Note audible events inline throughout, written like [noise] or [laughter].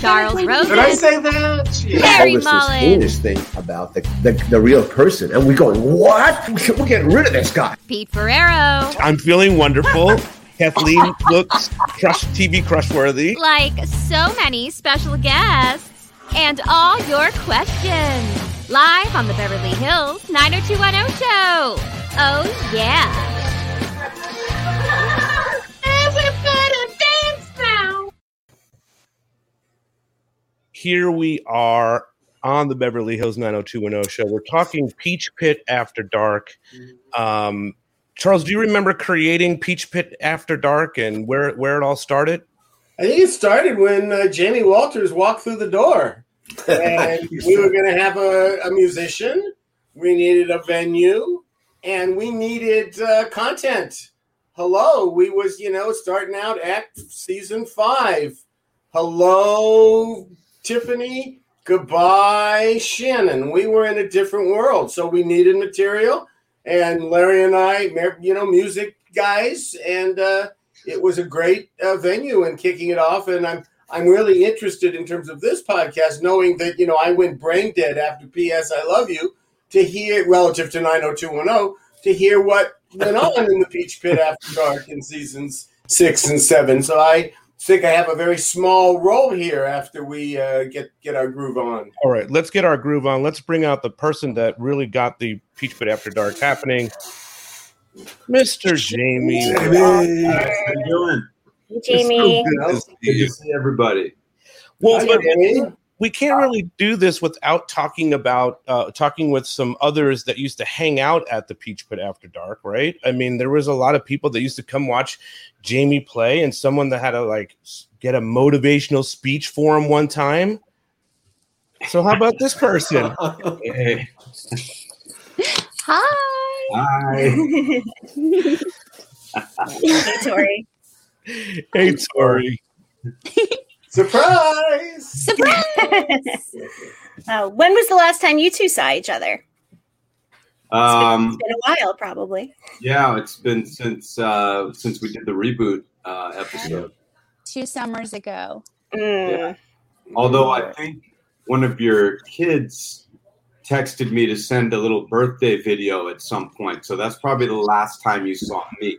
Charles Rosin, Did I say that? Yeah. Harry always this Mullen, heinous thing about the, the, the real person, and we go, what? We're getting rid of this guy. Pete Ferrero, I'm feeling wonderful. Kathleen [laughs] looks crush TV crushworthy. like so many special guests, and all your questions. Live on the Beverly Hills 90210 show. Oh, yeah. Here we are on the Beverly Hills 90210 show. We're talking Peach Pit After Dark. Um, Charles, do you remember creating Peach Pit After Dark and where where it all started? I think it started when uh, Jamie Walters walked through the door. [laughs] And we were going to have a, a musician. We needed a venue. And we needed uh, content. Hello, we was, you know, starting out at season five. Hello, Tiffany. Goodbye, Shannon. We were in a different world. So we needed material. And Larry and I, you know, music guys. And, uh, it was a great uh, venue and kicking it off and i'm i'm really interested in terms of this podcast knowing that you know i went brain dead after ps i love you to hear relative to 90210 to hear what went on in the peach pit after dark in seasons six and seven so i think i have a very small role here after we uh, get get our groove on All right, let's get our groove on. Let's bring out the person that really got the Peach Pit After Dark happening. Mr. Jamie. Hey, how you doing? Jamie. Good to see Good to see everybody. Well, Hi, but Jamie. We can't really do this without talking about uh, talking with some others that used to hang out at the Peach Pit after dark, right? I mean, there was a lot of people that used to come watch Jamie play, and someone that had to like get a motivational speech for him one time. So how about this person? [laughs] Hey, Hi. hi. Hey, Tori. hey, Tori. Surprise! Surprise [laughs] uh, when was the last time you two saw each other? Um, It's been a while, probably. yeah, it's been since uh, since we did the reboot uh, episode. Two summers ago. Mm. Although I think one of your kids texted me to send a little birthday video at some point, so that's probably the last time you saw me.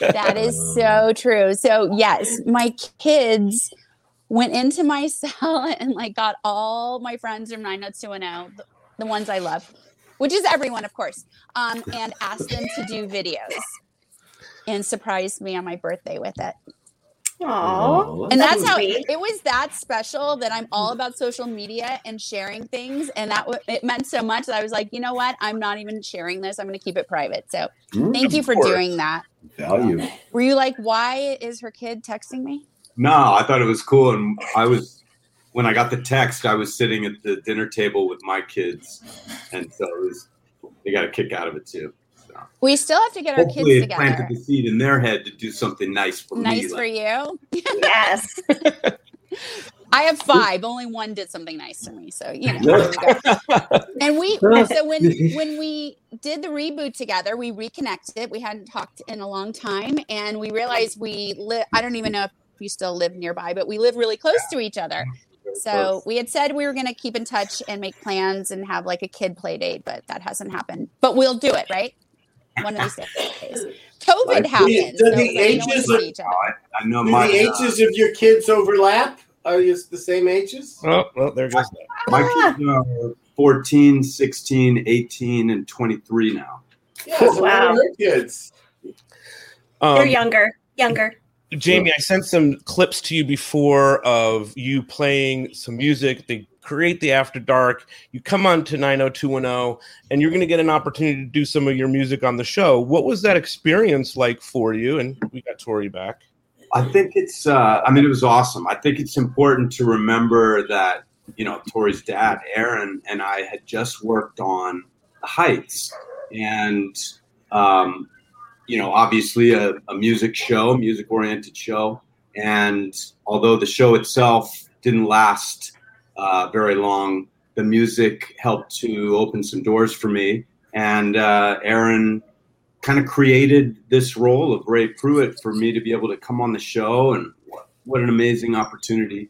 That is so true. So yes, my kids went into my [laughs] cell and like got all my friends from 90210, the, the ones I love, which is everyone, of course, um, and asked them to do videos and surprised me on my birthday with it. Aw. And that's how it was that special that I'm all about social media and sharing things. And that w- it meant so much that I was like, you know what? I'm not even sharing this. I'm going to keep it private. So thank you for course. doing that. Value. Were you like, why is her kid texting me? No, I thought it was cool, and I was when I got the text, I was sitting at the dinner table with my kids, and so it was they got a kick out of it too. So We still have to get our hopefully, kids it planted the seed in their head to do something nice for me. Nice for like- you. Yes. [laughs] I have five. Only one did something nice to me. So, you know. there we. [laughs] And we so when when we did the reboot together, we reconnected. We hadn't talked in a long time and we realized we live I don't even know if you still live nearby, but we live really close to each other. So we had said we were going to keep in touch and make plans and have like a kid play date, but that hasn't happened. But we'll do it, right? One of these days. COVID Like, happened. do so the it's like no one ages of- see each other. I know do my the uh, ages of your kids overlap are you the same ages Oh, well, there goes that. my kids are 14, 16, 18, and 23 now. yeah so Wow. wow. her kids They're Um, younger. Younger. Jamie, I sent some clips to you before of you playing some music. They create the After Dark. You come on to 90210 and you're going to get an opportunity to do some of your music on the show. What was that experience like for you? And we got Tori back. I think it's, uh, I mean, it was awesome. I think it's important to remember that, you know, Tori's dad, Aaron, and I had just worked on the Heights, and um, you know, obviously a, a music show, music oriented show. And although the show itself didn't last uh, very long, the music helped to open some doors for me. And uh, Aaron kind of created this role of Ray Pruitt for me to be able to come on the show. And what, what an amazing opportunity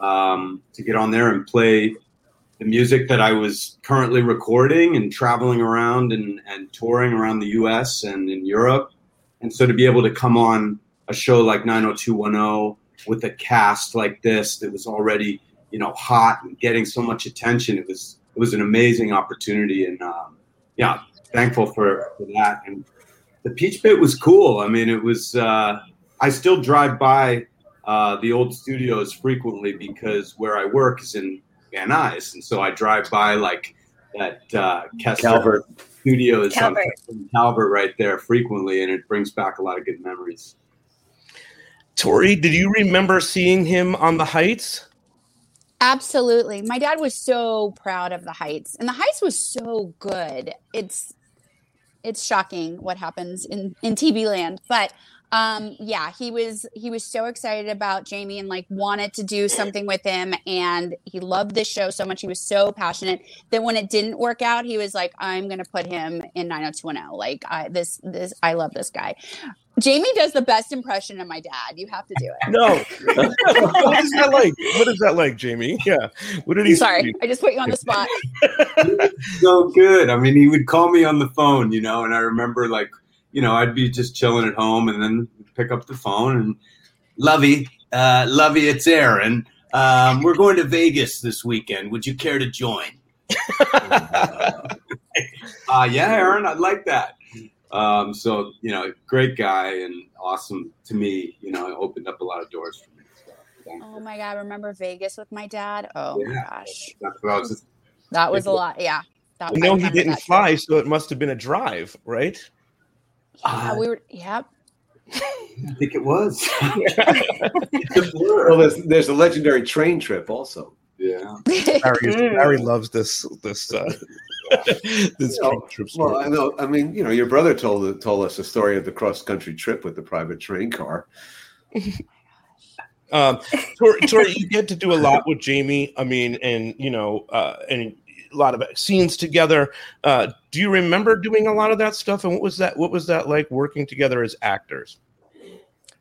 um, to get on there and play the music that I was currently recording and traveling around and, and touring around the US and in Europe. And so to be able to come on a show like 90210 with a cast like this that was already, you know, hot and getting so much attention, it was it was an amazing opportunity. And um, yeah, thankful for, for that. And the Peach Pit was cool. I mean, it was, uh, I still drive by uh, the old studios frequently because where I work is in Van Nuys, and so I drive by like that uh, Kessler Calvert. Studios Calvert. on Calvert right there frequently, and it brings back a lot of good memories. Tori, did you remember seeing him on the Heights? Absolutely. My dad was so proud of the Heights, and the Heights was so good. It's it's shocking what happens in in TV land, but um yeah, he was he was so excited about Jamie and like wanted to do something with him and he loved this show so much. He was so passionate that when it didn't work out, he was like I'm going to put him in 90210. Like I this this I love this guy. Jamie does the best impression of my dad. You have to do it. No. [laughs] what is that like? What is that like, Jamie? Yeah. What did he Sorry, say? I just put you on the spot. [laughs] so good. I mean, he would call me on the phone, you know, and I remember like, you know, I'd be just chilling at home and then pick up the phone and Lovey, uh, Lovey, it's Aaron. Um, we're going to Vegas this weekend. Would you care to join? [laughs] uh, yeah, Aaron, I'd like that. Um, so, you know, great guy and awesome to me. You know, it opened up a lot of doors for me. So, Oh my god, remember Vegas with my dad? Oh my gosh. That's what was That was a lot. Yeah. That, You I know, he didn't that trip. fly, so it must have been a drive, right? Yeah, we were yep. I think it was. it's a blur. Well, there's there's a legendary train trip also. Yeah. [laughs] Barry, Mm. Loves this this uh, [laughs] this You know, train trip story. Well, I know. I mean, you know, your brother told told us the story of the cross country trip with the private train car. [laughs] Um, Tori, Tori, you get to do a lot with Jamie. I mean, and you know, uh, and a lot of scenes together. Uh, do you remember doing a lot of that stuff? And what was that? What was that like working together as actors?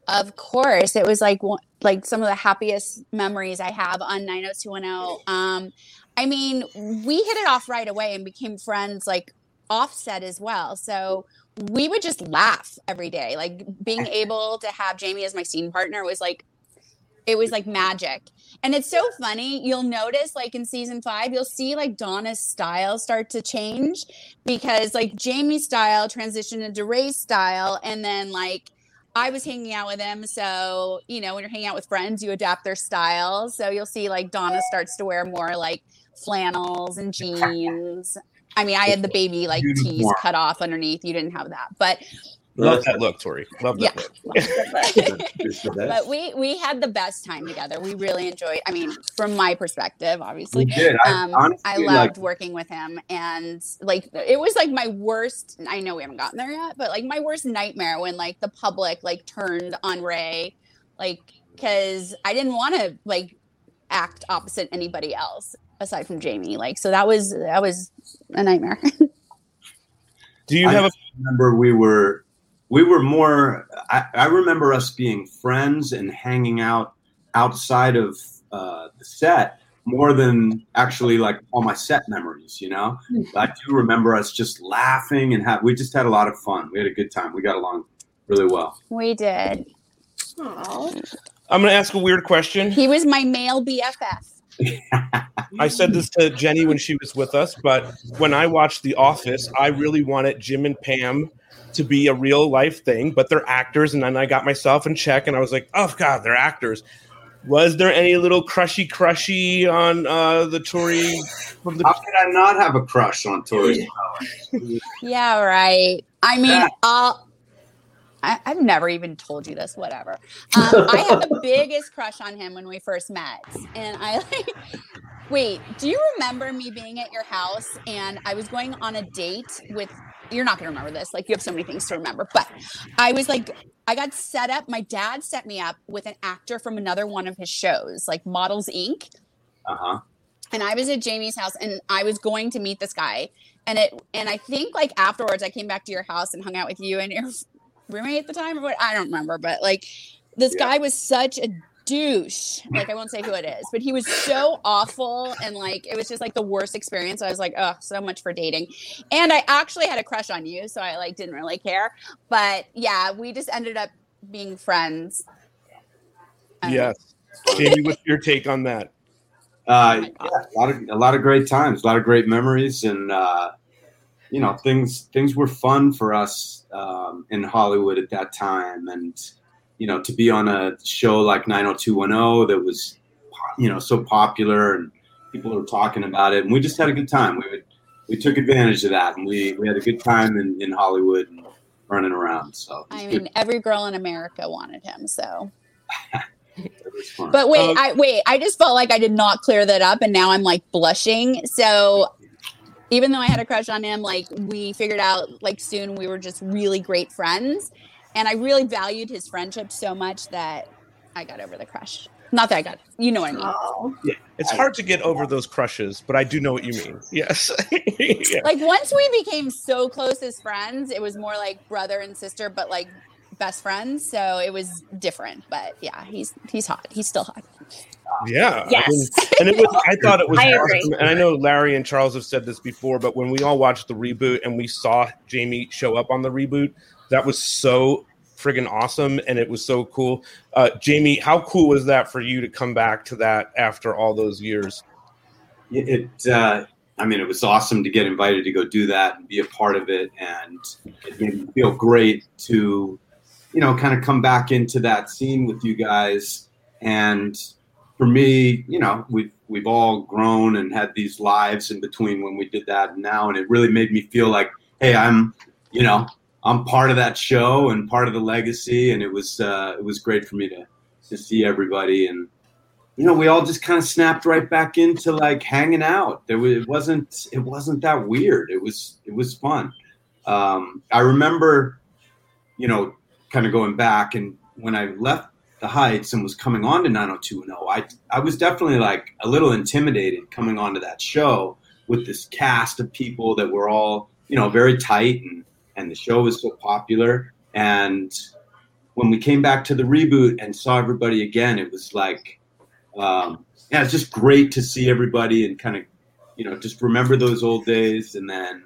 Of course, it was like like some of the happiest memories I have on 90210. Um, I mean, we hit it off right away and became friends like offset as well. So we would just laugh every day. Like being [laughs] able to have Jamie as my scene partner was like it was like magic. And it's so funny. You'll notice like in season 5, you'll see like Donna's style start to change because like Jamie's style transitioned into Ray's style and then like I was hanging out with him. So, you know, when you're hanging out with friends, you adapt their style. So you'll see like Donna starts to wear more like flannels and jeans. I mean, I had the baby like tees cut off underneath. You didn't have that. But Love that look, Tori. Love that yeah. look. [laughs] It's the best. but we we had the best time together. We really enjoyed. I mean, from my perspective, We obviously, did. I, um, honestly, I like, loved working with him, and like it was like my worst. I know we haven't gotten there yet, but like my worst nightmare when like the public like turned on Ray, like because I didn't want to like act opposite anybody else aside from Jamie. Like so that was that was a nightmare. [laughs] Do you I have a remember we were we were more I, I remember us being friends and hanging out outside of uh, the set more than actually like all my set memories you know i do remember us just laughing and have we just had a lot of fun we had a good time we got along really well we did. Aw. I'm going to ask a weird question. He was my male BFF. [laughs] I said this to Jennie when she was with us, but when I watched The Office, I really wanted Jim and Pam to be a real life thing, but they're actors. And then I got myself in check and I was like, oh, God, they're actors. Was there any little crushy crushy on uh, the Tori from the how could i not have a crush on Tori? [laughs] Yeah, right. I mean, Yeah. I'll. I, I've never even told you this. Whatever. Um, I had the [laughs] biggest crush on him when we first met, and I like. Wait, do you remember me being at your house and I was going on a date with you're not going to remember this. Like you have so many things to remember, but I was like I got set up. My dad set me up with an actor from another one of his shows, like Models Inc. Uh-huh. And I was at Jamie's house and I was going to meet this guy. And it and I think like afterwards I came back to your house and hung out with you and your [laughs] roommate at the time or what I don't remember, but like this Yeah. guy was such a douche. Like I won't say who it is, but he was so awful and like it was just like the worst experience. I was like, oh, so much for dating. And I actually had a crush on you, so I like didn't really care. But yeah, we just ended up being friends. I. Yes. Jamie, what's your take on that? Uh, yeah, a lot of a lot of great times, a lot of great memories, and uh, you know things things were fun for us um, in Hollywood at that time, and you know to be on a show like 90210 that was you know so popular and people were talking about it, and we just had a good time. We would, we took advantage of that, and we, we had a good time in, in Hollywood and running around. So it was I good. mean, every girl in America wanted him, so [laughs] It was fun. But wait, Um, I wait, I just felt like I did not clear that up and now I'm like blushing. So even though I had a crush on him, like we figured out like soon we were just really great friends. And I really valued his friendship so much that I got over the crush. Not that I got you know what I mean. Oh, It's hard to get over those crushes, but I do know what you mean. Yes. [laughs] Yeah. Like once we became so close as friends, it was more like brother and sister, but like best friends. So it was different. But yeah, he's he's hot. He's still hot. Yeah. I Yes. mean, and it was I [laughs] thought it was I agree. awesome. And I know Larry and Charles have said this before, but when we all watched the reboot and we saw Jamie show up on the reboot, that was so friggin' awesome and it was so cool. Uh, Jamie, how cool was that for you to come back to that after all those years? it uh, i mean it was awesome to get invited to go do that and be a part of it and it made me feel great to you know kind of come back into that scene with you guys and for me you know we've we've all grown and had these lives in between when we did that and now and it really made me feel like hey i'm you know i'm part of that show and part of the legacy and it was uh, it was great for me to to see everybody and you know, we all just kind of snapped right back into like hanging out. There was, it wasn't it wasn't that weird. It was it was fun. Um, I remember, you know, kind of going back and when I left the Heights and was coming on to 90210, I I was definitely like a little intimidated coming onto that show with this cast of people that were all you know very tight and and the show was so popular and when we came back to the reboot and saw everybody again, it was like um, yeah, it's just great to see everybody and kind of, you know, just remember those old days and then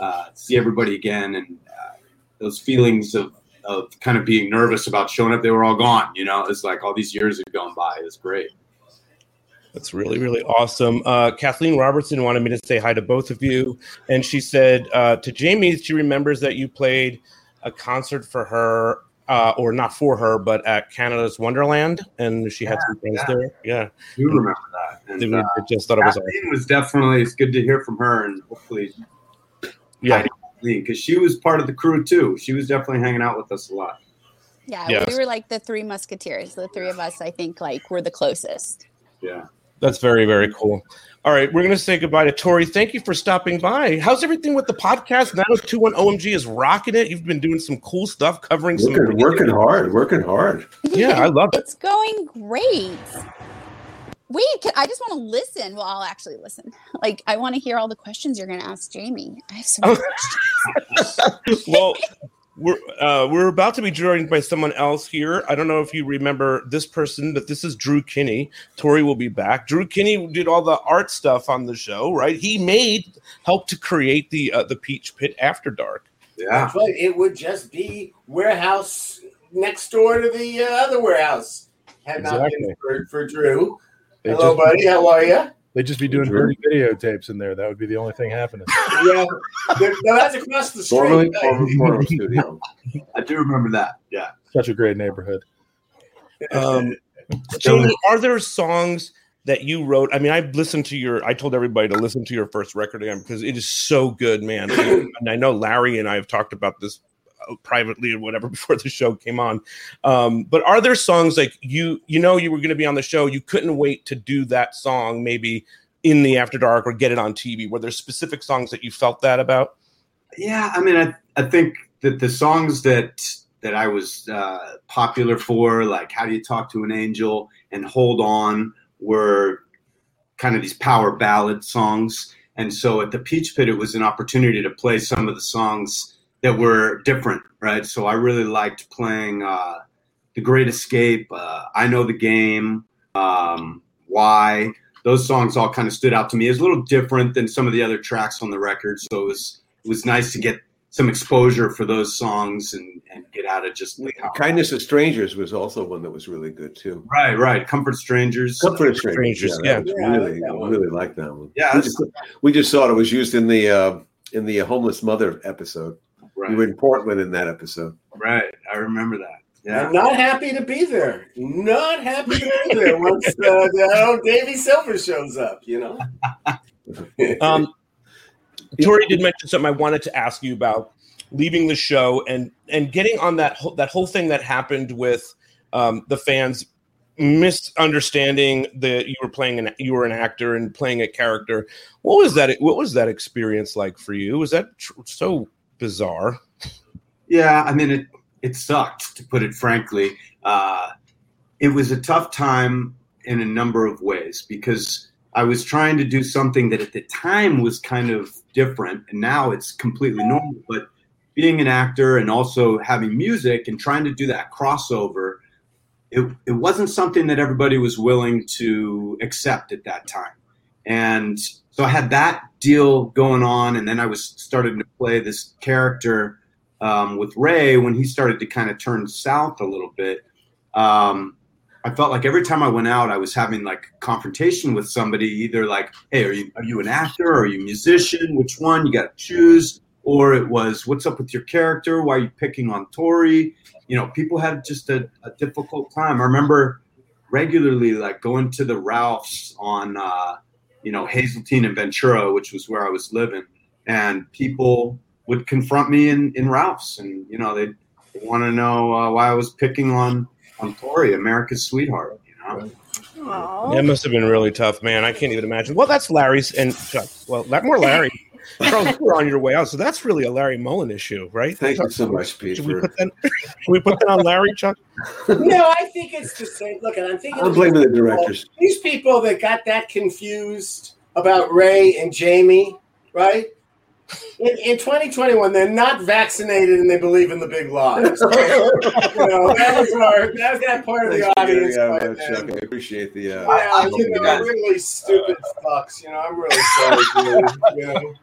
uh, see everybody again and uh, those feelings of, of kind of being nervous about showing up. They were all gone, you know, it's like all these years have gone by. It's great. That's really, really awesome. Uh, Kathleen Robertson wanted me to say hi to both of you. And she said uh, to Jamie, she remembers that you played a concert for her, uh, or not for her, but at Canada's Wonderland. And she had some friends yeah. there. Yeah. You remember that. They And, uh, I just thought it was awesome. Kathleen was definitely, it's good to hear from her and hopefully Yeah. because she was part of the crew too. She was definitely hanging out with us a lot. Yeah, Yes. we were like the three musketeers. The three of us, I think, like were the closest. Yeah. That's very, very mm-hmm. cool. All right, we're going to say goodbye to Tori. Thank you for stopping by. How's everything with the podcast? 90210 OMG is rocking it. You've been doing some cool stuff, covering some. Working, working hard, working hard. Yeah, I love it. It's going great. Wait, can, I just want to listen. Well, I'll actually listen. Like, I want to hear all the questions you're going to ask Jamie. I have so many [laughs] questions. well, we're uh, we're about to be joined by someone else here. I don't know if you remember this person, but this is Drew Kinney. Tori will be back. Drew Kinney did all the art stuff on the show, right? He made helped to create the uh, the Peach Pit After Dark. Yeah. That's right. It would just be warehouse next door to the uh, other warehouse. Had not been Exactly. for, for Drew. They Hello, just, buddy. How are you? They'd just be doing dirty videotapes in there. That would be the only thing happening. [laughs] Yeah, no, that's across the street. Formerly former porno studio. [laughs] I do remember that. Yeah. Such a great neighborhood. Um, Jamie, are there songs that you wrote? I mean, I've listened to your. I told everybody to listen to your first record again because it is so good, man. and I know Larry and I have talked about this privately or whatever [laughs] before the show came on. Um, but are there songs like you? You know, you were going to be on the show. You couldn't wait to do that song, maybe in the After Dark or get it on TV? Were there specific songs that you felt that about? Yeah, I mean, I, I think that the songs that that I was uh, popular for, like "How Do You Talk to an Angel" and "Hold On," were kind of these power ballad songs. And so at the Peach Pit, it was an opportunity to play some of the songs that were different, right? So I really liked playing uh, "The Great Escape," uh, "I Know the Game," um, "Why." Those songs all kind of stood out to me. It was a little different than some of the other tracks on the record, so it was it was nice to get some exposure for those songs and, and get out of just like Kindness of Strangers was also one that was really good too. right, right. Comfort strangers. Comfort of Strangers, Strangers, yeah, yeah. Yeah, really, like that I one. really like that one. Yeah, we just, we just saw it. It was used in the uh, in the homeless mother episode. Right, You were in Portland in that episode. right. I remember that. Yeah. I'm not happy to be there. Not happy to be there once uh, the old Davy Silver shows up. You know. [laughs] Um, Tori did mention something I wanted to ask you about leaving the show and and getting on that whole, that whole thing that happened with um, the fans misunderstanding that you were playing an you were an actor and playing a character. What was that? What was that experience like for you? Was that tr- so bizarre? Yeah, I mean it. It sucked to put it frankly. Uh, it was a tough time in a number of ways because I was trying to do something that at the time was kind of different, and now it's completely normal. But being an actor and also having music and trying to do that crossover, it, it wasn't something that everybody was willing to accept at that time. And so I had that deal going on, and then I was starting to play this character um, with Ray when he started to kind of turn south a little bit. Um, I felt like every time I went out, I was having like confrontation with somebody, either like, "Hey, are you are you an actor? Or are you a musician? Which one? You got to choose." Or it was, "What's up with your character? Why are you picking on Tori?" You know, people had just a, a difficult time. I remember regularly like going to the Ralphs on, uh, you know, Hazeltine and Ventura, which was where I was living, and people would confront me in, in Ralph's, and you know, they'd want to know uh, why I was picking on on Tori, America's sweetheart. You know, Aw. That must have been really tough, man. I can't even imagine. Well, that's Larry's and Chuck. Well, that more Larry. Charles, you were on your way out, so that's really a Larry Mollin issue, right? Thank you so much, Pete. Should we put that? Should we put that on Larry, Chuck? [laughs] no, I think it's just same. Look, and I'm thinking. I'm of blaming the these people- directors. These people that got that confused about Ray and Jamie, right? In, in 2021, they're not vaccinated and they believe in the big lie. [laughs] So, you know, that was our that was that part of the for audience. out of but, Chuck. I appreciate the. Uh, yeah, you know, really stupid fucks. You know, I'm really sorry, dude. You know,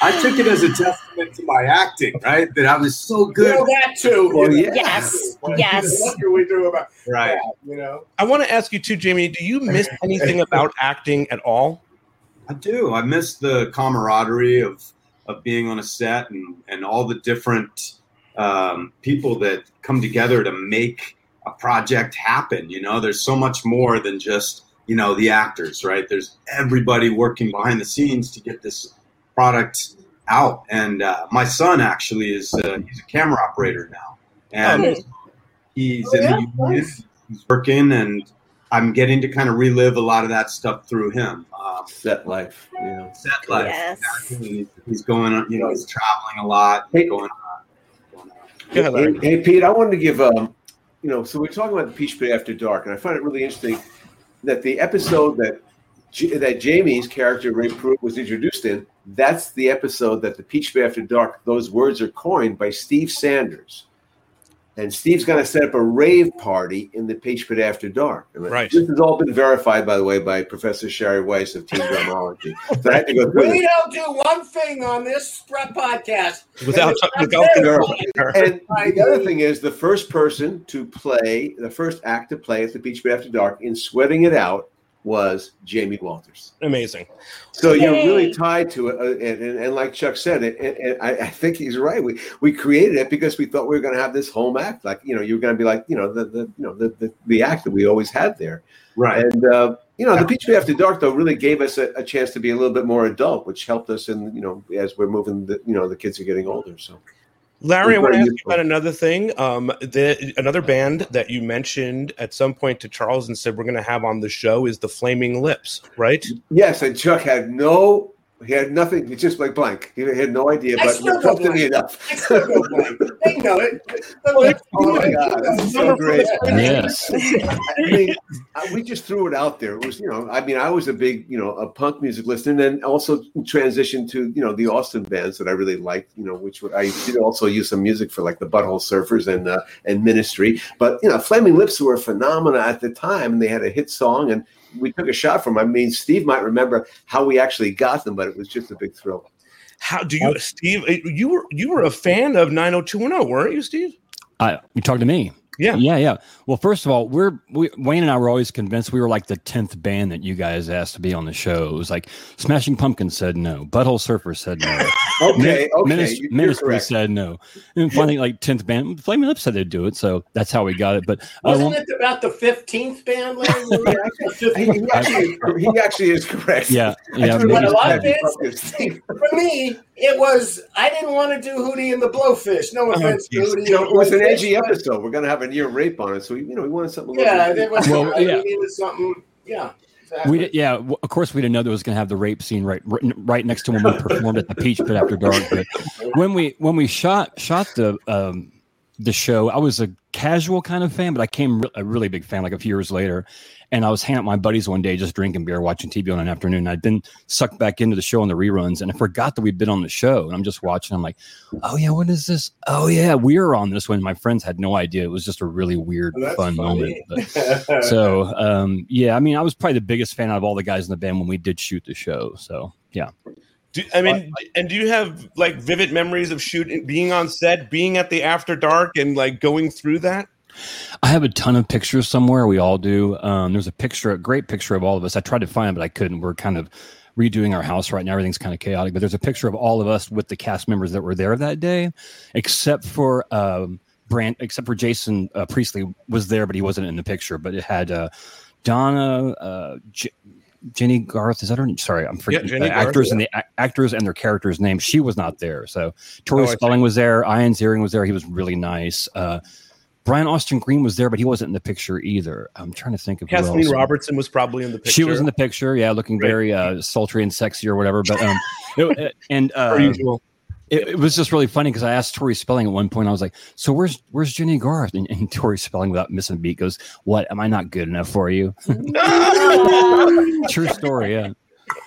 I took it as a testament to my acting, right? That I was so you good, know that too. Well, you know, Yes. that too. Yes. What can we do about right? that? You know, I want to ask you too, Jamie. Do you miss [laughs] anything about acting at all? I do. I miss the camaraderie of of being on a set and and all the different um, people that come together to make a project happen. You know, there's so much more than just you know the actors, right? There's everybody working behind the scenes to get this product out. And uh, my son actually is uh, he's a camera operator now, and Oh, he's Oh, in yeah? the union. He's working, and I'm getting to kind of relive a lot of that stuff through him. Um, set life. You know. set life. Yes. He's, he's going on, you know, he's traveling a lot. He's going on. going on. Go ahead, Larry. Hey, hey, Pete, I wanted to give, um, you know, so we're talking about the Peach Pit After Dark, and I find it really interesting that the episode that J- that Jamie's character Ray Pruitt was introduced in, that's the episode that the Peach Pit After Dark. Those words are coined by Steve Sanders, and Steve's going to set up a rave party in the Peach Pit After Dark. And Right. This has all been verified, by the way, by Professor Sherry Weiss of Team Drumology. So I had to go through we this. don't do one thing on this spread podcast Without And without it's not her. And the other thing is, the first person to play, the first act to play at the Peach Pit After Dark in Sweating It Out was Jamie Walters. Amazing. So you're really tied to it, uh, and, and, and like Chuck said, and, and I, I think he's right. We we created it because we thought we were going to have this home act, like you know, you were going to be like you know the, the you know the, the the act that we always had there, Right. and uh, you know the Peach Pit After Dark though really gave us a, a chance to be a little bit more adult, which helped us in you know as we're moving the you know the kids are getting older. So Larry, I want to ask you about another thing. Um, the another band that you mentioned at some point to Charles and said we're going to have on the show is the Flaming Lips, right? Yes, and Chuck had no, he had nothing. He's just like blank. He had no idea, I but still you helped don't me enough. I still go blank. They know it. [laughs] Oh my god, that's so great! Yes. I mean, I- we just threw it out there. It was, you know, I mean, I was a big, you know, a punk music listener, and then also transitioned to, you know, the Austin bands that I really liked, you know, which were, I did also use some music for like the Butthole Surfers and uh, and Ministry. But you know, Flaming Lips were a phenomena at the time, and they had a hit song, and we took a shot from. I mean, Steve might remember how we actually got them, but it was just a big thrill. How do you, Steve? uh, You were you were a fan of 90210, weren't you, Steve? I, you talked to me. Yeah. Yeah, yeah. Well, first of all, we're we, Wayne and I were always convinced we were like the tenth band that you guys asked to be on the show. It was like Smashing Pumpkins said no, Butthole Surfers said no, Okay, [laughs] Min- okay, Minis- you're Ministry correct. said no, and finally, like tenth band, Flaming Lips said they'd do it. So that's how we got it. But Wasn't well, it about the fifteenth band, Larry? [laughs] He, he actually, he actually is correct. yeah, I yeah, threw a lot of bands, Pumpkins. for me, it was I didn't want to do Hootie and the Blowfish. No offense to geez. Hootie. You know, it was an edgy but- episode. We're gonna have a near rape on it, so we, you know, we wanted something. a little Yeah, bit- it was. Well, I yeah. mean, something. Yeah. Exactly. We did, yeah. Of course, we didn't know there was going to have the rape scene right, right right next to when we performed at the Peach Pit after dark. But when we when we shot shot the um, the show, I was a casual kind of fan, but I came re- a really big fan like a few years later. And I was hanging out with my buddies one day, just drinking beer, watching TV on an afternoon. I'd been sucked back into the show on the reruns, and I forgot that we'd been on the show. And I'm just watching. I'm like, "Oh yeah, what is this? Oh yeah, we were on this one." My friends had no idea. It was just a really weird, That's fun funny. moment. But, [laughs] so um, yeah, I mean, I was probably the biggest fan out of all the guys in the band when we did shoot the show. So yeah, Do, I mean, and do you have like vivid memories of shooting, being on set, being at the after dark, and like going through that? I have a ton of pictures somewhere. We all do. Um, there's a picture, a great picture of all of us. I tried to find it, but I couldn't. We're kind of redoing our house right now. Everything's kind of chaotic, but there's a picture of all of us with the cast members that were there that day, except for um, Brand, except for Jason uh, Priestley was there, but he wasn't in the picture. But it had uh, Donna, uh, J- Jennie Garth. Is that her? name? Sorry, I'm forgetting Jennie uh, Garth, actors yeah. and the a- actors and their characters' names. She was not there. So Tori Oh, Spelling was there. Ian Ziering was there. He was really nice. Brian Austin Green was there, but he wasn't in the picture either. I'm trying to think of who Kathleen else. Robertson was probably in the picture. She was in the picture, yeah, looking Right. very uh, sultry and sexy or whatever. But um, [laughs] it- it- and uh, usual. it, it was just really funny because I asked Tori Spelling at one point. I was like, "So where's where's Jennie Garth?" And, and [laughs] Tori Spelling, without missing a beat, goes, "What? Am I not good enough for you?" [laughs] True story, yeah.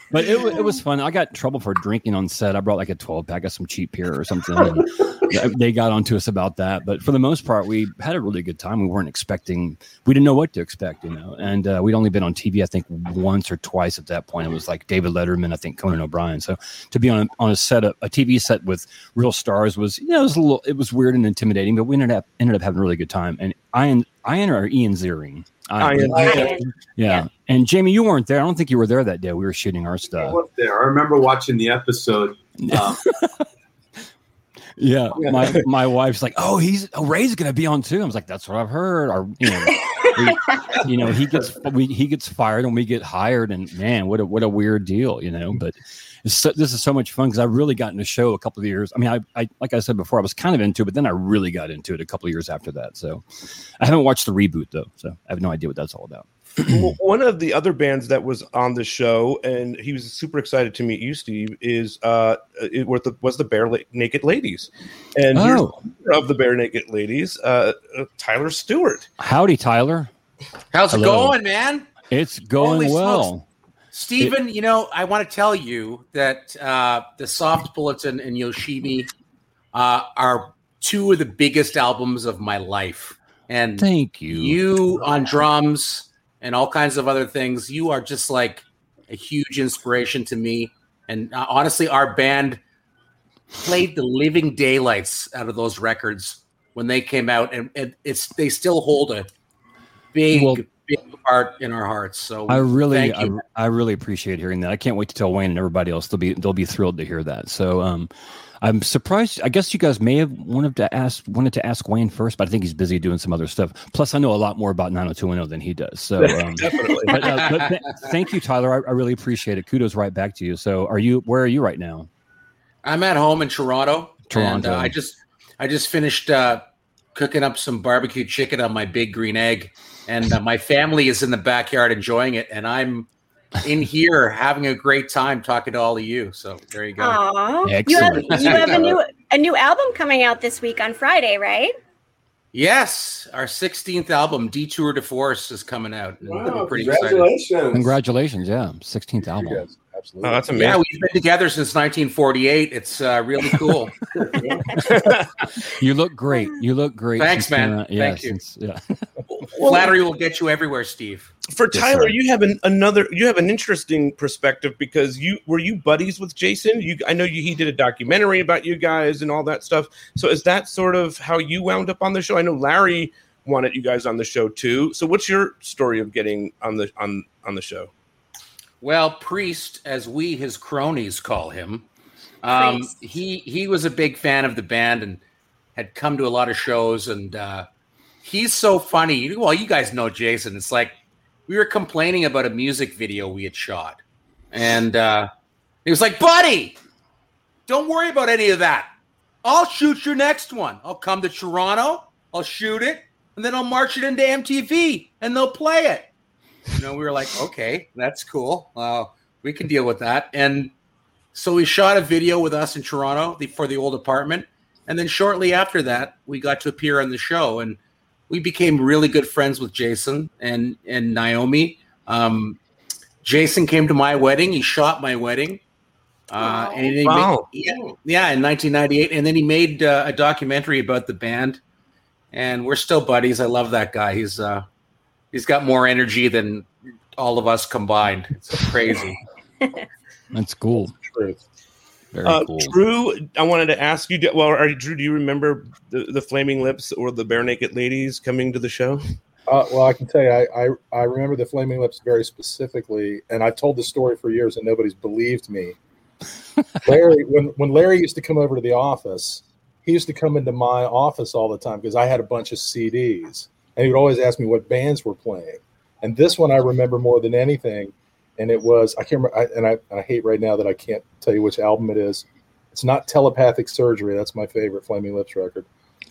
But it, it was fun. I got in trouble for drinking on set. I brought like a 12 pack of some cheap beer or something. And [laughs] they got onto us about that. But for the most part, we had a really good time. We weren't expecting, we didn't know what to expect, you know. And uh, we'd only been on TV, I think, once or twice at that point. It was like David Letterman, I think Conan O'Brien. So to be on a, on a set, a, a TV set with real stars was, you know, it was a little, it was weird and intimidating, but we ended up ended up having a really good time. And Ian, Ian or Ian Ziering. Ian. Ian. Yeah. And Jamie, you weren't there. I don't think you were there that day. We were shooting our stuff. I was there. I remember watching the episode. Um, [laughs] Yeah, my my wife's like, "Oh, he's oh, Ray's gonna be on too." I was like, "That's what I've heard." Or you know, we, you know, he gets we, he gets fired and we get hired, and man, what a what a weird deal, you know. But it's so, this is so much fun because I really got into show a couple of years. I mean, I, I like I said before, I was kind of into it, but then I really got into it a couple of years after that. So I haven't watched the reboot though, so I have no idea what that's all about. Well, one of the other bands that was on the show, and he was super excited to meet you, Steve, is uh, it was the, was the Bare La- Naked Ladies, and here's Oh, the of the Barenaked Ladies, uh, uh, Tyler Stewart. howdy, Tyler. How's it going, man? It's going Holy well. smokes. Steven, you know, I want to tell you that uh, the Soft Bulletin and Yoshimi uh, are two of the biggest albums of my life. And Thank you. you on drums and all kinds of other things, you are just like a huge inspiration to me. And uh, honestly, our band played the living daylights out of those records when they came out, and, and it's they still hold a big, Well- big part in our hearts. So I really, I. I really appreciate hearing that. I can't wait to tell Wayne and everybody else. They'll be, they'll be thrilled to hear that. So, um, I'm surprised. I guess you guys may have wanted to ask, wanted to ask Wayne first, but I think he's busy doing some other stuff. Plus, I know a lot more about 90210 than he does. So, [laughs] um, Definitely. but, uh, but th- thank you, Tyler. I, I really appreciate it. Kudos right back to you. So, are you? Where are you right now? I'm at home in Toronto. Toronto. And, uh, I just I just finished uh, cooking up some barbecue chicken on my big green egg, and uh, my family is in the backyard enjoying it, and I'm in here having a great time talking to all of you. So there you go. Aw. You have, you have a [laughs] new a new album coming out this week on Friday, right? Yes, our 16th album, Detour de Force, is coming out. Wow, pretty congratulations. excited. Congratulations, yeah, sixteenth album. Absolutely. Oh, that's amazing. Yeah, we've been together since 1948. It's uh, really cool. [laughs] You look great. You look great. Thanks, since, man. uh, yeah, Thank you. since- yeah. [laughs] Flattery will get you everywhere, Steve. For Yes, Tyler, sir. you have an, another. You have an interesting perspective because you were you buddies with Jason. You, I know you, he did a documentary about you guys and all that stuff. So is that sort of how you wound up on the show? I know Larry wanted you guys on the show too. So what's your story of getting on the on on the show? Well, Priest, as we his cronies call him, um, he he was a big fan of the band and had come to a lot of shows. And uh, he's so funny. Well, you guys know Jason. It's like we were complaining about a music video we had shot, and uh, he was like, "Buddy, don't worry about any of that. I'll shoot your next one. I'll come to Toronto. I'll shoot it, and then I'll march it into MTV, and they'll play it." You know, we were like, okay, that's cool. Uh, we can deal with that. And so we shot a video with us in Toronto the, for the old apartment. And then shortly after that, we got to appear on the show and we became really good friends with Jason and, and Naomi. Um, Jason came to my wedding. He shot my wedding. Uh, and he Wow. made, yeah, yeah, in 1998. And then he made uh, a documentary about the band. And we're still buddies. I love that guy. He's, uh, he's got more energy than all of us combined. It's crazy. [laughs] That's cool. Truth. Very Uh, cool. Drew, I wanted to ask you. Well, are, Drew, do you remember the, the Flaming Lips or the Barenaked Ladies coming to the show? Uh, well, I can tell you, I, I I remember the Flaming Lips very specifically, and I've told the story for years, and nobody's believed me. [laughs] Larry, when when Larry used to come over to the office, he used to come into my office all the time because I had a bunch of CDs, and he would always ask me what bands were playing. And this one I remember more than anything, and it was I can't remember, I, and I, I hate right now that I can't tell you which album it is. It's not Telepathic Surgery. That's my favorite Flaming Lips record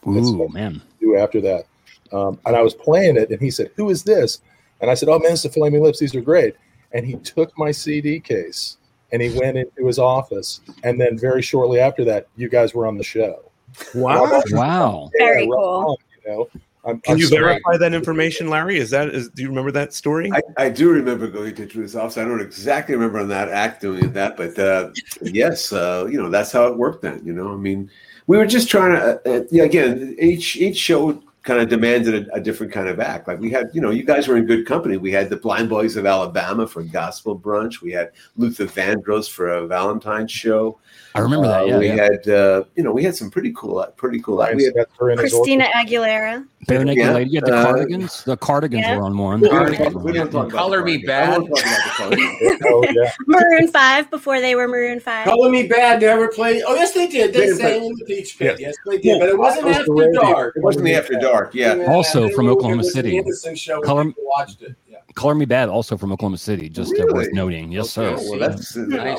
Ooh, man. do after that. Um, and I was playing it, and he said, "Who is this?" And I said, "Oh man, it's the Flaming Lips. These are great." And he took my CD case and he went into his office. And then very shortly after that, you guys were on the show. Wow. [laughs] Wow. Very right cool. on, you know, I'm, Can I'm you sorry. verify that information, Larry? Is that is? Do you remember that story? I, I do remember going to Drew's office. I don't exactly remember on that act doing that, but uh, yes, uh, you know that's how it worked then. You know, I mean, we were just trying to. Uh, uh, yeah, again, each each show kind of demanded a, a different kind of act. Like we had, you know, you guys were in good company. We had the Blind Boys of Alabama for Gospel Brunch. We had Luther Vandross for a Valentine's show. I remember that. Uh, Yeah, we yeah. had, uh, you know, we had some pretty cool, pretty cool. We had, Christina Aguilera. Bare naked Yeah, lady. You had the uh, cardigans. The cardigans Yeah. were on one. We The don't- cardigans we were don't on talk about Color me bad. I won't talk about the Cardigans. [laughs] Oh yeah. Maroon Five before they were Maroon Five. Color Me Badd never played. Oh, yes, they did. They They sang but- in the Peach Pit. Yeah. Yes, they did. But it wasn't That was after dark. It wasn't the After Dark. Yeah. Also from Oklahoma it was the City. Show. Color- Color, watched it. Yeah. Color Me Badd, also from Oklahoma City. Just uh, worth noting. Yes, sir. Well, that's, uh, Nice.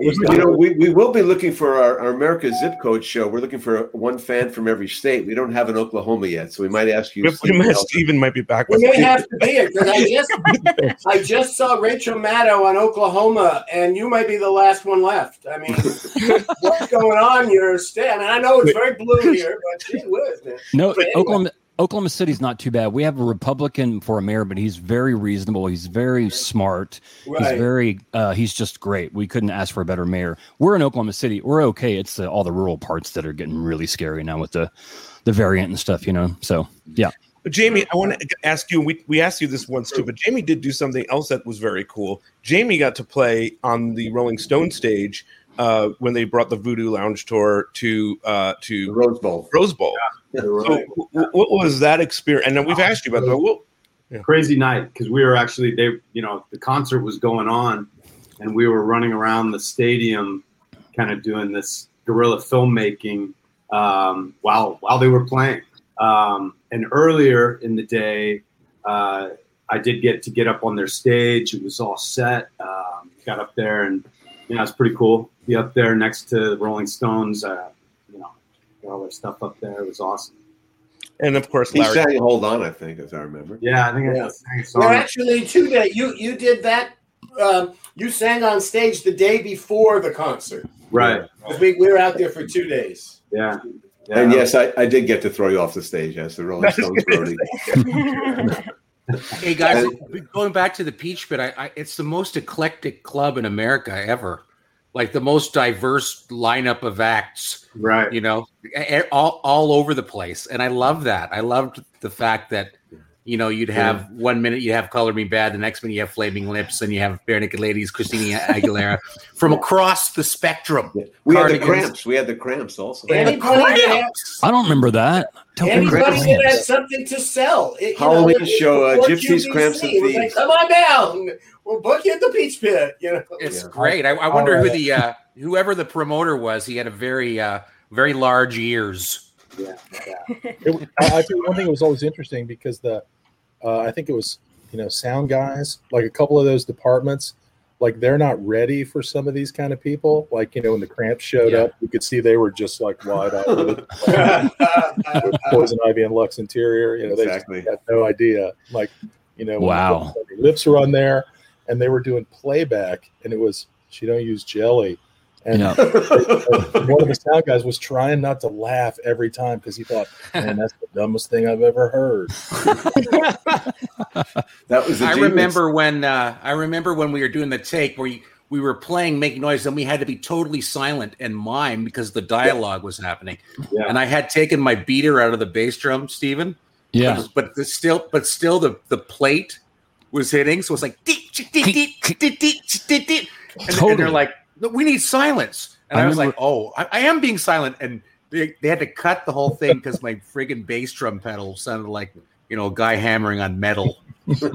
You know, we, we will be looking for our, our America zip code show. We're looking for one fan from every state. We don't have an Oklahoma yet, so we might ask you. We- we Steve, might- Steven might be back We may have to be it because I just I just saw Rachel Maddow on Oklahoma, and you might be the last one left. I mean, what's going on in your state? I mean, I know it's very blue here, but gee whiz, man. No, But anyway. Oklahoma Oklahoma City's not too bad. We have a Republican for a mayor, but he's very reasonable. He's very smart. Right. He's very uh, he's just great. We couldn't ask for a better mayor. We're in Oklahoma City. We're okay. It's the, all the rural parts that are getting really scary now with the the variant and stuff, you know. So, yeah. But Jamie, I want to ask you. We we asked you this once too, but Jamie did do something else that was very cool. Jamie got to play on the Rolling Stone stage uh, when they brought the Voodoo Lounge tour to uh, to Rose Bowl. Rose Bowl. You're So, right. wh- wh- what was that experience? And then we've asked you about that. but We'll, crazy night because we were actually they you know the concert was going on and we were running around the stadium kind of doing this guerrilla filmmaking um, while while they were playing um, and earlier in the day uh, i did get to get up on their stage it was all set um, got up there and you know it's pretty cool be up there next to the rolling stones uh, you know all their stuff up there. It was awesome. And of course, He Larry. sang "Hold On," I think, as I remember. Yeah, I think Yeah. I sang. Well, actually, two day you you did that. Um, you sang on stage the day before the concert. right. 'Cause We, we were out there for two days. Yeah. yeah. And yes, I, I did get to throw you off the stage as the Rolling Stones roadie. [laughs] Hey guys, [laughs] going back to the Peach Pit, I, I, it's the most eclectic club in America ever. Like the most diverse lineup of acts, Right. you know, all all over the place, and I love that. I loved the fact that you know you'd have one minute you have Color Me Badd, the next minute you have Flaming Lips, and you have Barenaked Ladies, Christina Aguilera [laughs] from across the spectrum. We had the cramps. We had the cramps also. Anybody that had, I don't remember that. Don't anybody that had something to sell. It- you Halloween it- show, uh, before Gypsies, QVC, Cramps, and it was like, Come on down. We'll book you at the Peach Pit. You know. It's Yeah. great. I, I wonder who the uh, whoever the promoter was. He had a very uh, very large ears. Yeah. [laughs] It, I, I think one thing that was always interesting because the, uh, I think it was you know sound guys like a couple of those departments, like they're not ready for some of these kind of people. Like you know when the cramps showed Yeah. up, you could see they were just like wide eyed with [laughs] [laughs] poison ivy and Lux Interior. You know they had no idea. Like you know Wow. lips were on there, and they were doing playback, and it was she don't use jelly. And Yeah. [laughs] one of the sound guys was trying not to laugh every time because he thought, "Man, that's the dumbest thing I've ever heard." [laughs] That was. I genius. remember when uh, I remember when we were doing the take where you, we were playing, making noise, and we had to be totally silent and mime because the dialogue was happening. Yeah. And I had taken my beater out of the bass drum, Stephen. Yeah. But, but still, but still, the the plate was hitting, so it's like, "Deet, deet, deet, deet, deet, deet, deet, deet." and, and they're like, "No, we need silence. And I I, was remember- like, oh, I, I am being silent. And they, they had to cut the whole thing because my friggin' bass drum pedal sounded like, you know, a guy hammering on metal.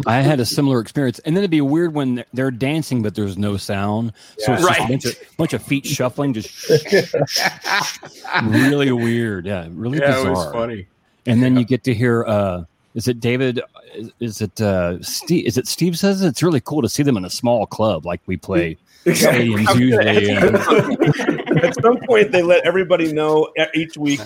I had a similar experience, and then it'd be weird when they're- they're dancing, but there's no sound. So it's just a bunch of, bunch of feet [laughs] shuffling, just really weird. Yeah, really bizarre. funny. And then you get to hear, uh, is it David? Is, is it uh, Steve? Is it Steve says it's really cool to see them in a small club like we play stadiums usually. [laughs] At some point, they let everybody know each week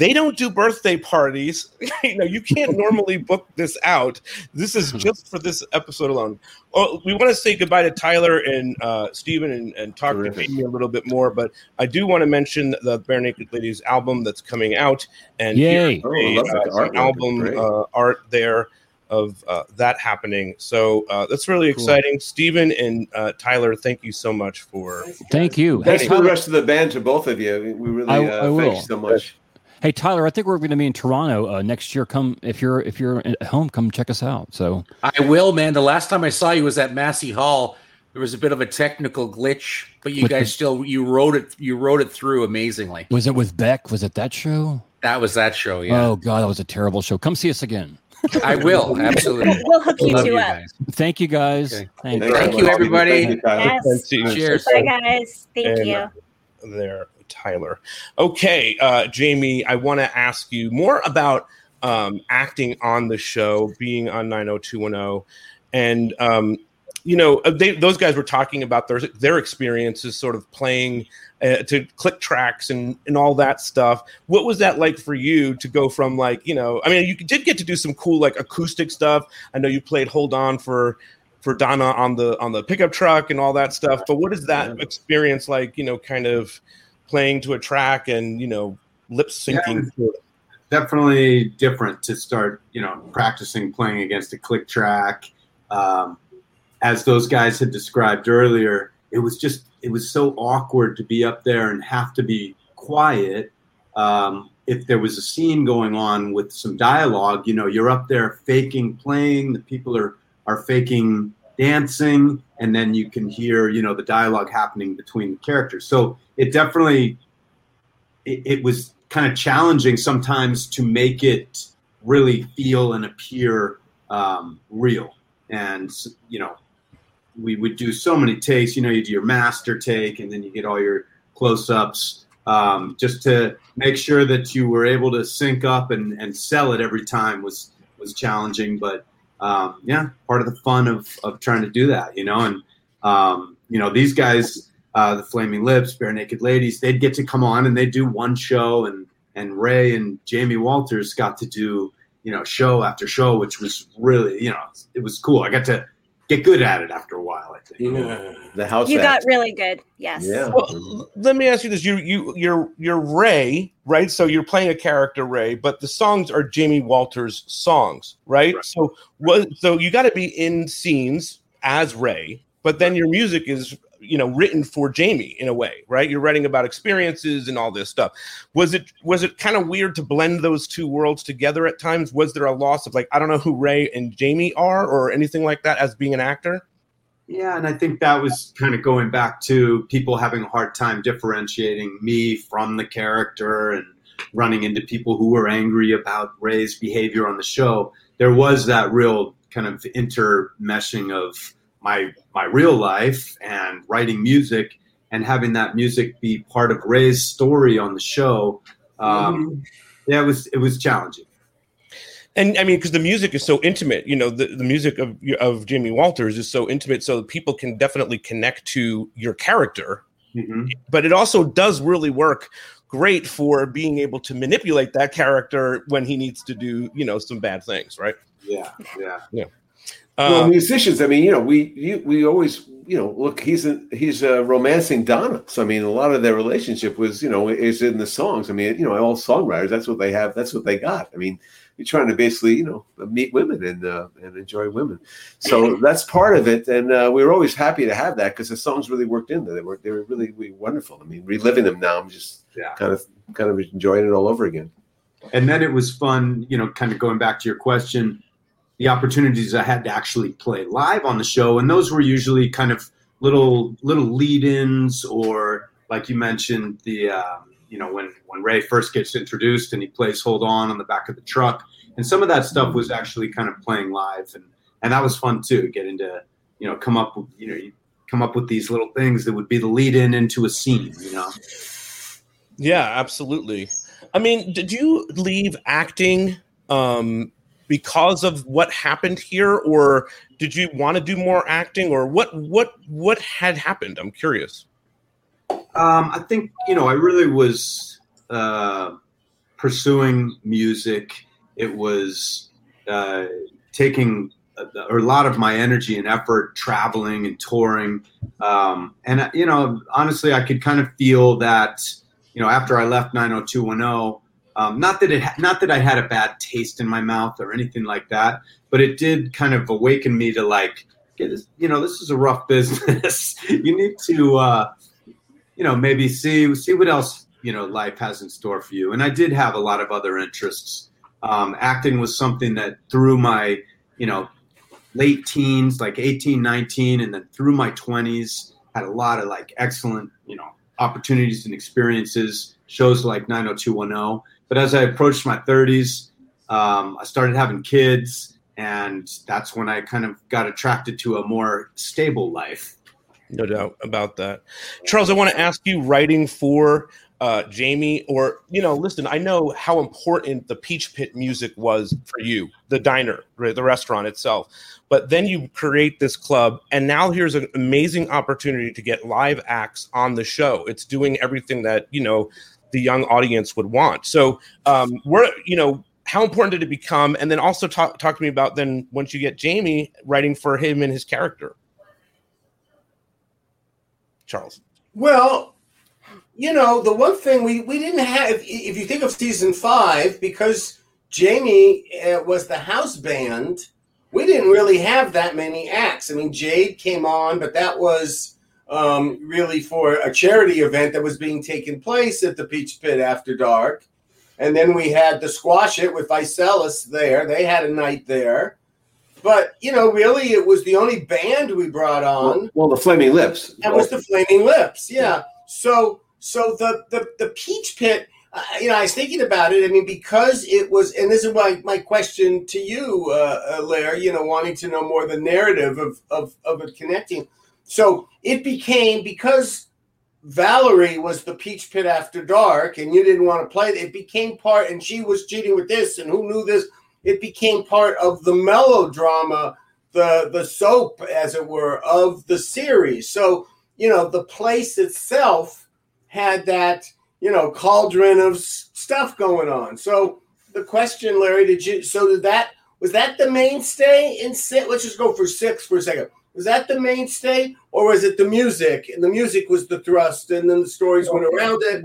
they don't do birthday parties. [laughs] you know, you can't normally book this out. This is just for this episode alone. Oh, we want to say goodbye to Tyler and uh, Steven and, and talk Terrific. to Amy a little bit more, but I do want to mention the Barenaked Ladies album that's coming out. And Yay. here's Oh, I a, that uh, album uh, art there of uh, that happening. So uh, that's really Cool. exciting. Steven and uh, Tyler, thank you so much for Thank you. Hey, Thanks for the Tyler, rest of the band to both of you. We really I- uh, I thank you so much. hey, Tyler, I think we're going to be in Toronto uh, next year. Come if you're if you're at home, come check us out. So I will, man. The last time I saw you was at Massey Hall. There was a bit of a technical glitch, but you With guys the- still you wrote it you wrote it through amazingly. was it with Beck? Was it that show? That was that show, yeah. Oh God, that was a terrible show. Come see us again. I will absolutely. We'll hook you two you up. guys. Thank you guys. Okay. Thank Thanks you. Thank you, everybody. Thank you, Yes. Cheers. Cheers. Bye, guys. Thank And, you. uh, there, Tyler. Okay, uh, Jamie, I want to ask you more about um, acting on the show, being on 90210, and um, you know, uh, they, those guys were talking about their their experiences, sort of playing uh, to click tracks and and all that stuff. What was that like for you to go from like you know? I mean, you did get to do some cool like acoustic stuff. I know you played "Hold On" for for Donna on the on the pickup truck and all that stuff. But what is that experience like? You know, kind of playing to a track and you know lip syncing. Yeah. definitely different to start, you know, practicing playing against a click track. Um, as those guys had described earlier, it was just it was so awkward to be up there and have to be quiet. Um, if there was a scene going on with some dialogue, you know, you're up there faking playing, the people are are faking dancing, and then you can hear, you know, the dialogue happening between the characters. So it definitely it, it was kind of challenging sometimes to make it really feel and appear um, real. And you know, we would do so many takes. You know, you do your master take, and then you get all your close-ups, um, just to make sure that you were able to sync up and, and sell it every time was was challenging. But um, yeah, part of the fun of of trying to do that, you know, and um, you know these guys, uh, the Flaming Lips, Barenaked Ladies, they'd get to come on and they'd do one show and and Ray and Jamie Walters got to do you know show after show, which was really you know it was cool. I got to get good at it after a while. I think. The house. You act. got really good. Yes. Well, let me ask you this: you you you're you're Ray, right? So you're playing a character Ray, but the songs are Jamie Walters songs, right? So what? So you got to be in scenes as Ray, but then your music is you know written for Jamie in a way, right? You're writing about experiences and all this stuff. Was it was it kind of weird to blend those two worlds together at times? Was there a loss of like I don't know who Ray and Jamie are or anything like that as being an actor? Yeah, and I think that was kind of going back to people having a hard time differentiating me from the character and running into people who were angry about Ray's behavior on the show. There was that real kind of intermeshing of my my real life and writing music and having that music be part of Ray's story on the show. Um, yeah, it was it was challenging. and I mean, because the music is so intimate, you know, the, the music of of Jamie Walters is so intimate, so people can definitely connect to your character. But it also does really work great for being able to manipulate that character when he needs to do, you know, some bad things, right? Yeah, yeah, yeah. Well, Uh, musicians. I mean, you know, we you, we always you know look. He's a, he's uh, romancing Donna. So I mean, a lot of their relationship was you know is in the songs. I mean, you know, all songwriters. That's what they have. That's what they got. I mean, you're trying to basically you know meet women and uh, and enjoy women. So [laughs] that's part of it. And uh, we were always happy to have that because the songs really worked in there. They were they were really, really wonderful. I mean, reliving them now, I'm just Yeah. kind of kind of enjoying it all over again. And then it was fun, you know, kind of going back to your question, the opportunities I had to actually play live on the show, and those were usually kind of little little lead-ins, or like you mentioned, the um, you know when when Ray first gets introduced and he plays "Hold On" on the back of the truck, and some of that stuff was actually kind of playing live, and and that was fun too, getting to you know come up with you know come up with these little things that would be the lead-in into a scene, you know. Yeah, absolutely. I mean, did you leave acting um, because of what happened here, or did you want to do more acting, or what? What? What had happened? I'm curious. Um, I think you know I really was uh, pursuing music. It was uh, taking a, a lot of my energy and effort traveling and touring. Um, and uh, you know, honestly, I could kind of feel that you know after I left 90210. Um, not that it, not that I had a bad taste in my mouth or anything like that, but it did kind of awaken me to like, you know, this is a rough [laughs] business. you need to, uh, you know, maybe see see what else you know life has in store for you. And I did have a lot of other interests. Um, acting was something that through my you know late teens, like 18, 19, and then through my 20s, had a lot of like excellent you know opportunities and experiences. Shows like 90210. But as I approached my 30s, um, I started having kids, and that's when I kind of got attracted to a more stable life. No doubt about that. Charles, I want to ask you writing for uh, Jamie, or, you know, listen, I know how important the Peach Pit music was for you, the diner, right, the restaurant itself. But then you create this club, and now here's an amazing opportunity to get live acts on the show. It's doing everything that, you know, the young audience would want. So, um, we're, you know, how important did it become? And then also talk, talk to me about then once you get Jamie writing for him and his character. Charles. Well, you know, the one thing we, we didn't have, if, you think of season five, because Jamie uh, was the house band, we didn't really have that many acts. I mean, Jade came on, but that was um, really for a charity event that was being taken place at the Peach Pit after dark. And then we had the Squash It with Icelis there. They had a night there. But, you know, really, it was the only band we brought on. Well, the Flaming Lips. That was the Flaming Lips, yeah. So, so the the the Peach Pit. Uh, you know, I was thinking about it. I mean, because it was, and this is my my question to you, uh, uh, Larry. You know, wanting to know more the narrative of of of it connecting. So it became because Valerie was the Peach Pit after dark, and you didn't want to play it. Became part, and she was cheating with this, and who knew this? It became part of the melodrama, the the soap, as it were, of the series. So you know, the place itself had that you know cauldron of stuff going on. So the question, Larry, did you? So did that? Was that the mainstay in six? Let's just go for six for a second. Was that the mainstay, or was it the music? And the music was the thrust, and then the stories went around it.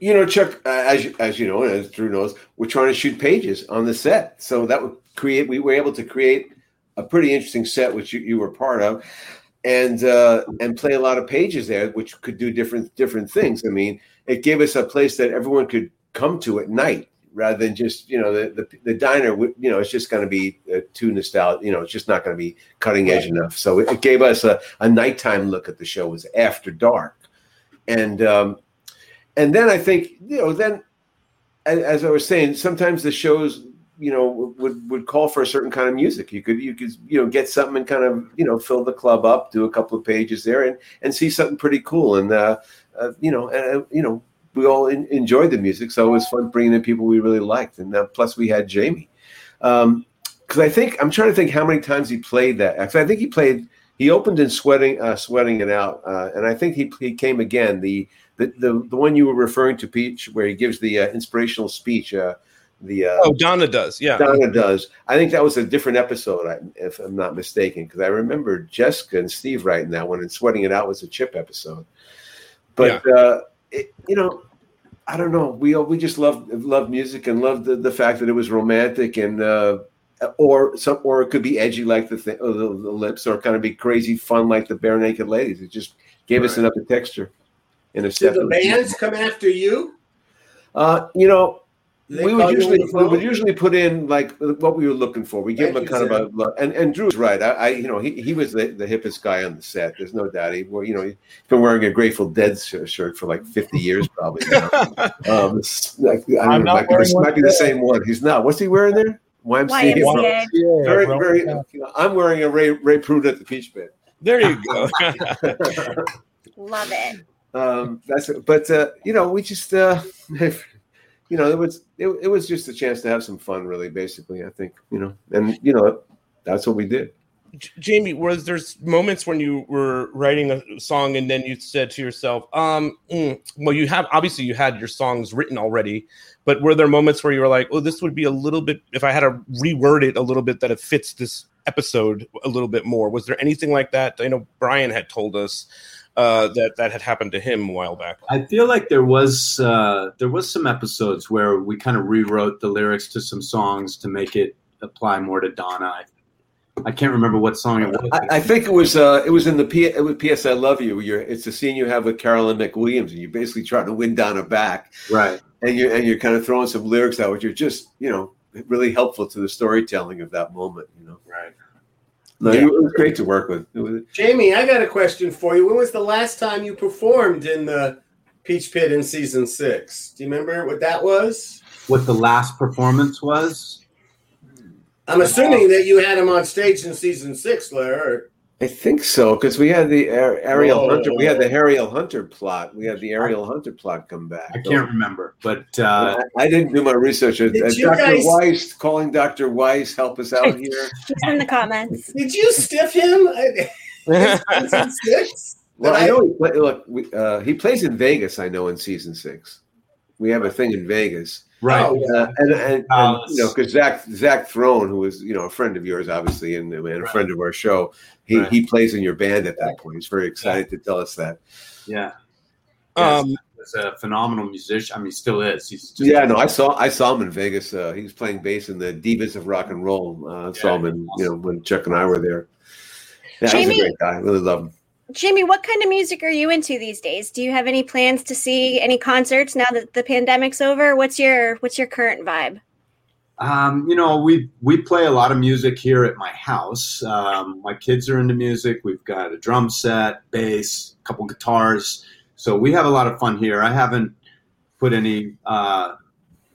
You know, Chuck, as you, as you know, as Drew knows, we're trying to shoot pages on the set, so that would create. We were able to create a pretty interesting set, which you, you were part of, and uh, and play a lot of pages there, which could do different different things. I mean, it gave us a place that everyone could come to at night rather than just you know the the, the diner you know it's just going to be uh, too nostalgic you know it's just not going to be cutting edge enough. So it, it gave us a, a nighttime look at the show. It was after dark. And um and then i think you know then as, as i was saying sometimes the shows you know would would call for a certain kind of music. You could you could you know get something and kind of you know fill the club up do a couple of pages there and and see something pretty cool. And uh, uh you know and uh, you know we all in, enjoyed the music, so it was fun bringing in people we really liked, and uh, plus we had Jamie. Because um, I think I'm trying to think how many times he played that. Actually, I think he played. He opened in sweating, uh, sweating it out, uh, and I think he he came again. The, the the the one you were referring to, Peach, where he gives the uh, inspirational speech. Uh, the uh, oh, Donna does, yeah. Donna does. I think that was a different episode, if I'm not mistaken, because I remember Jessica and Steve writing that one, and sweating it out was a Chip episode. But yeah. it, you know, I don't know. We we just love love music and love the, the fact that it was romantic and uh, or some or it could be edgy like the, thing, the, the lips or kind of be crazy fun like the Barenaked Ladies. It just gave right. us another texture. In a Did the bands come after you? Uh, you know, we would usually we would usually put in like what we were looking for. We give Thank him a kind of a and and Drew's right. I, I, you know he, he was the, the hippest guy on the set. There's no doubt. He well, you know he's been wearing a Grateful Dead shirt for like 50 years probably. Now. [laughs] um, like, I don't know, might, be, the, might be the same one. He's not. What's he wearing there? YMCA. YMCA. Very very. You know, I'm wearing a Ray Ray Pruit at the Peach Pit. There you [laughs] go. Love it. Um, that's it. But uh, you know we just. Uh, [laughs] you know, it was it, it was just a chance to have some fun, really. Basically, I think you know, and you know, that's what we did. Jamie, was there's moments when you were writing a song and then you said to yourself, um, mm, well, you have obviously you had your songs written already, but were there moments where you were like, oh, this would be a little bit if I had to reword it a little bit that it fits this episode a little bit more? Was there anything like that? I know Brian had told us uh, that that had happened to him a while back. I feel like there was uh, there was some episodes where we kind of rewrote the lyrics to some songs to make it apply more to Donna. I, I can't remember what song it was. I, I think it was uh, it was in the P, it was P.S. I Love You. You're, it's a scene you have with Caroline McWilliams, and you're basically trying to win Donna back, right? And you're and you're kind of throwing some lyrics out, which are just you know really helpful to the storytelling of that moment. You know, right. No, yeah. it was great to work with. Was, Jamie, I got a question for you. When was the last time you performed in the Peach Pit in season six? Do you remember what that was? What the last performance was? I'm assuming that you had him on stage in season six, Larry. I think so because we had the Ariel Whoa. Hunter, we had the Ariel Hunter plot, we had the Ariel Hunter plot come back. I can't remember, but uh, I didn't do my research. Uh, Dr. Guys... Weiss calling Dr. Weiss help us out [laughs] here. He's in the comments. Did you stiff him? [laughs] six? Well, I know he play, look. We, uh, he plays in Vegas. I know in season six, we have a thing in Vegas. Right, oh, uh, and, and, and, you know, because Zach Zach Throne, who is you know a friend of yours, obviously, and, and a right. friend of our show, he right. he plays in your band at that point. He's very excited yeah. to tell us that. Yeah. Um, he's a phenomenal musician. I mean, he still is. He's just yeah, no, I saw I saw him in Vegas. Uh, he was playing bass in the Divas of Rock and Roll. Uh, I saw him in, awesome. you know when Chuck and I were there. Yeah, Jamie, he's a great guy. I really love him. Jamie, what kind of music are you into these days? Do you have any plans to see any concerts now that the pandemic's over? What's your what's your current vibe? Um, you know, we we play a lot of music here at my house. Um, my kids are into music. We've got a drum set, bass, a couple guitars, so we have a lot of fun here. I haven't put any uh,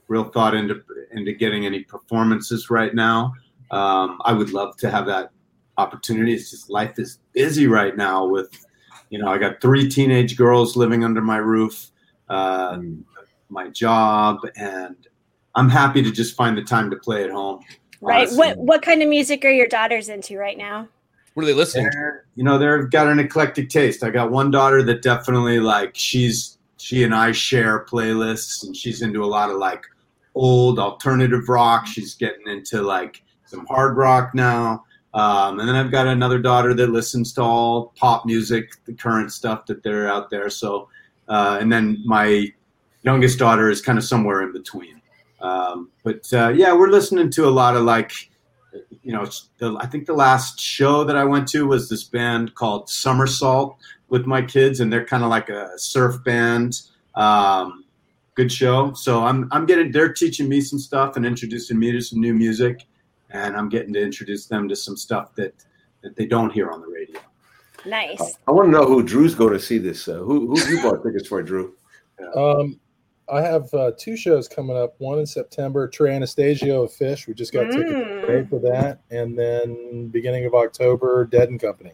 real thought into into getting any performances right now. Um, I would love to have that opportunity. It's just life is busy right now with, you know, I got three teenage girls living under my roof, uh, my job, and I'm happy to just find the time to play at home. Right. Honestly. What What kind of music are your daughters into right now? What are they listening to? You know, they've got an eclectic taste. I got one daughter that definitely like she's she and I share playlists, and she's into a lot of like old alternative rock. She's getting into like some hard rock now. Um, and then I've got another daughter that listens to all pop music, the current stuff that they're out there. So, uh, and then my youngest daughter is kind of somewhere in between. Um, but uh, yeah, we're listening to a lot of like, you know, the, I think the last show that I went to was this band called Somersault with my kids, and they're kind of like a surf band. Um, good show. So I'm I'm getting they're teaching me some stuff and introducing me to some new music, and I'm getting to introduce them to some stuff that that they don't hear on the radio. Nice. I want to know who Drew's going to see this. Uh, who who you bought tickets for, Drew? Um, I have uh, two shows coming up. One in September, Trey Anastasio of Phish. We just got tickets Mm. today for that, and then beginning of October, Dead and Company.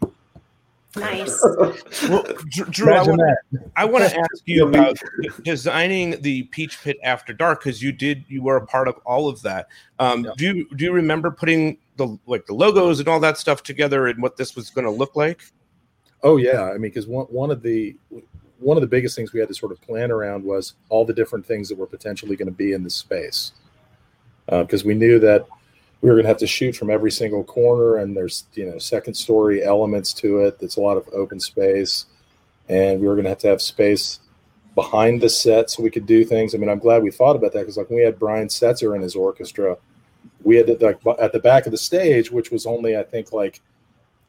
Nice. [laughs] Well, Drew, I Imagine want. I want to ask you about designing the Peach Pit After Dark because you did you were a part of all of that. Um, Do you do you remember putting the like the logos and all that stuff together and what this was going to look like? Oh yeah, I mean, because one one of the one of the biggest things we had to sort of plan around was all the different things that were potentially going to be in the space, because we knew that we were going to have to shoot from every single corner, and there's you know second story elements to it. That's a lot of open space, and we were going to have to have space behind the set so we could do things. I mean, I'm glad we thought about that because like when we had Brian Setzer in his orchestra, we had to, like at the back of the stage, which was only I think like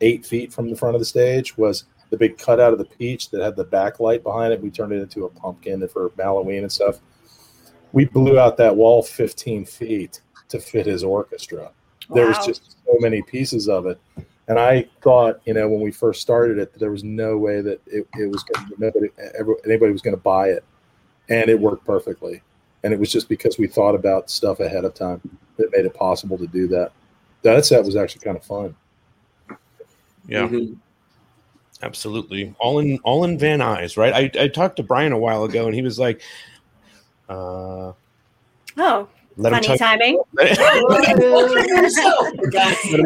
eight feet from the front of the stage, was the big cutout of the peach that had the backlight behind it. We turned it into a pumpkin for Halloween and stuff. We blew out that wall 15 feet to fit his orchestra. There was just so many pieces of it. And I thought, you know, when we first started it, that there was no way that it, it was going to, nobody, ever, anybody was going to buy it. And it worked perfectly. And it was just because we thought about stuff ahead of time that made it possible to do that. That set was actually kind of fun. Yeah, absolutely. All in all in Van Nuys, right? I, I talked to Brian a while ago and he was like, uh, Oh, Let him funny tell- timing. let him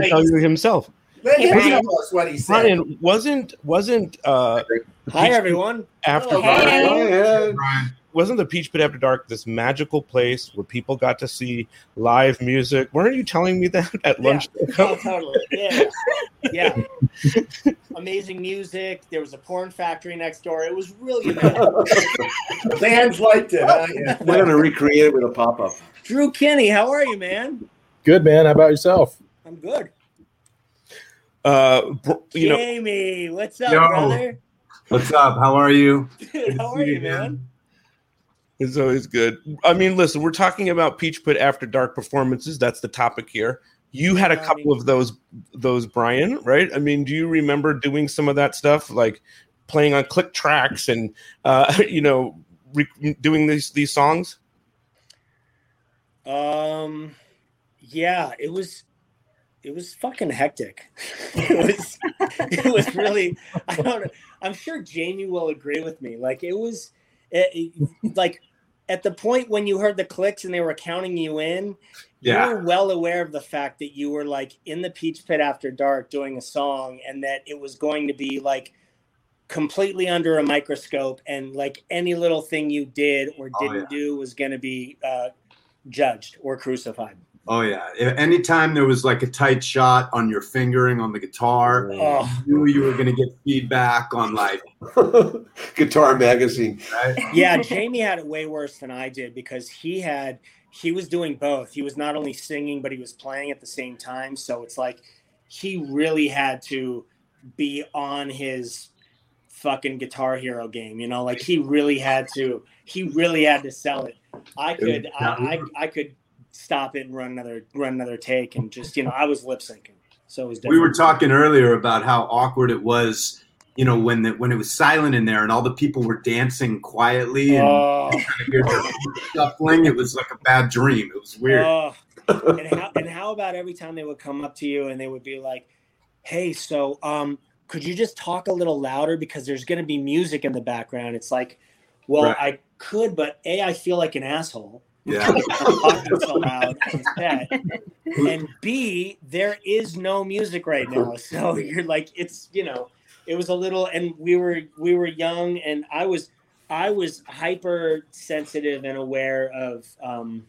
tell you himself. [laughs] Let him tell us what he said. Brian wasn't wasn't uh Hi, everyone. After Hey. Dark wasn't the Peach Pit After Dark this magical place where people got to see live music? Weren't you telling me that at lunch? Oh, totally. Yeah. [laughs] Yeah. Amazing music. There was a porn factory next door. It was really [laughs] amazing. Fans liked it. Huh? Yeah. We're going to recreate it with a pop up. Drew Kinney, how are you, man? Good, man. How about yourself? I'm good. Uh, br- you know, Jamie, what's up, Yo. brother? What's up? How are you? [laughs] Dude, how are you, man? It's always good. I mean, listen, we're talking about Peach Pit After Dark performances. That's the topic here. You had a couple of those, those Brian, right? I mean, do you remember doing some of that stuff, like playing on click tracks and, uh, [laughs] you know, re- doing these these songs? Um, yeah, it was, it was fucking hectic. [laughs] it was, it was really. I don't know. I'm sure Jamie will agree with me. Like it was, it, it- like at the point when you heard the clicks and they were counting you in. Yeah. You were well aware of the fact that you were like in the Peach Pit after dark doing a song, and that it was going to be like completely under a microscope, and like any little thing you did or Oh, didn't do was going to be uh, judged or crucified. Oh yeah. A- Anytime there was like a tight shot on your fingering on the guitar, Oh. you knew you were going to get feedback on like [laughs] Guitar magazine. right? yeah, Jamie had it way worse than I did because he had he was doing both. He was not only singing but he was playing at the same time. So it's like he really had to be on his fucking guitar hero game, you know, like he really had to he really had to sell it. I could I, I, I could stop it and run another run another take and just you know I was lip syncing. So it was we were talking earlier about how awkward it was you know when the, when it was silent in there and all the people were dancing quietly and Oh. kind of hear the shuffling it was like a bad dream it was weird Oh. and how and how about every time they would come up to you and they would be like, "Hey, so um, could you just talk a little louder because there's going to be music in the background?" It's like, well, Right. I could, but a I feel like an asshole. Yeah [laughs] [laughs] so loud. And B, there is no music right now. [laughs] So you're like, it's you know, it was a little and we were we were young and I was I was hyper sensitive and aware of um,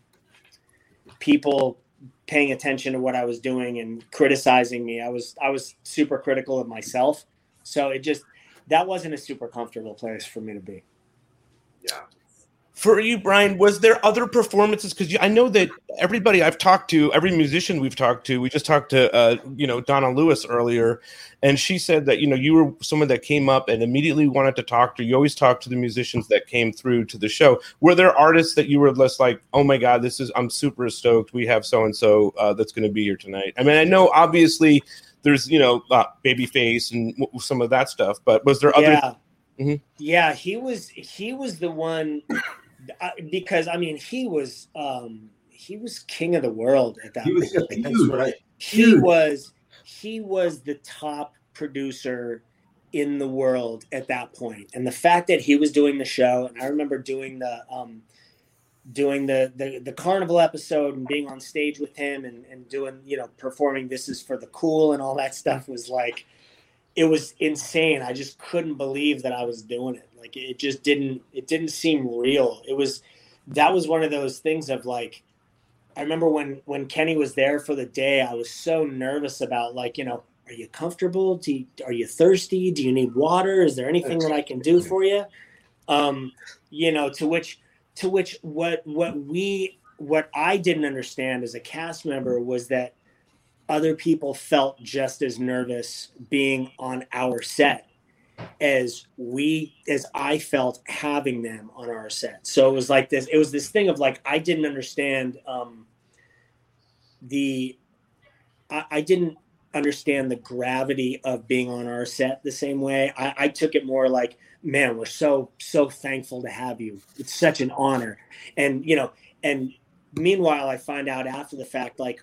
people paying attention to what I was doing and criticizing me. I was I was super critical of myself, so it just that wasn't a super comfortable place for me to be. Yeah. For you, Brian, was there other performances? Because I know that everybody I've talked to, every musician we've talked to, we just talked to, uh, you know, Donna Lewis earlier, and she said that you know you were someone that came up and immediately wanted to talk to. You always talk to the musicians that came through to the show. Were there artists that you were less like, oh my god, this is I'm super stoked. We have so and so that's going to be here tonight. I mean, I know obviously there's you know uh, Babyface and w- some of that stuff, but was there other? Yeah. Mhm. Yeah, he was he was the one I- because I mean he was um he was king of the world at that He was point. huge. That's right. He Huge. was he was the top producer in the world at that point. And the fact that he was doing the show and I remember doing the um doing the the, the carnival episode and being on stage with him and, and doing you know performing this is for the cool and all that stuff was like it was insane. I just couldn't believe that i was doing it. Like it just didn't it didn't seem real. It was that was one of those things of like i remember when when kenny was there for the day i was so nervous about like you know are you comfortable? Do you, are you thirsty? Do you need water? Is there anything that i can do for you? Um you know to which to which what what we what i didn't understand as a cast member was that other people felt just as nervous being on our set as we as i felt having them on our set. So it was like this it was this thing of like i didn't understand um the i, I didn't understand the gravity of being on our set the same way. I, I took it more like man we're so so thankful to have you. It's such an honor. And you know and meanwhile i find out after the fact like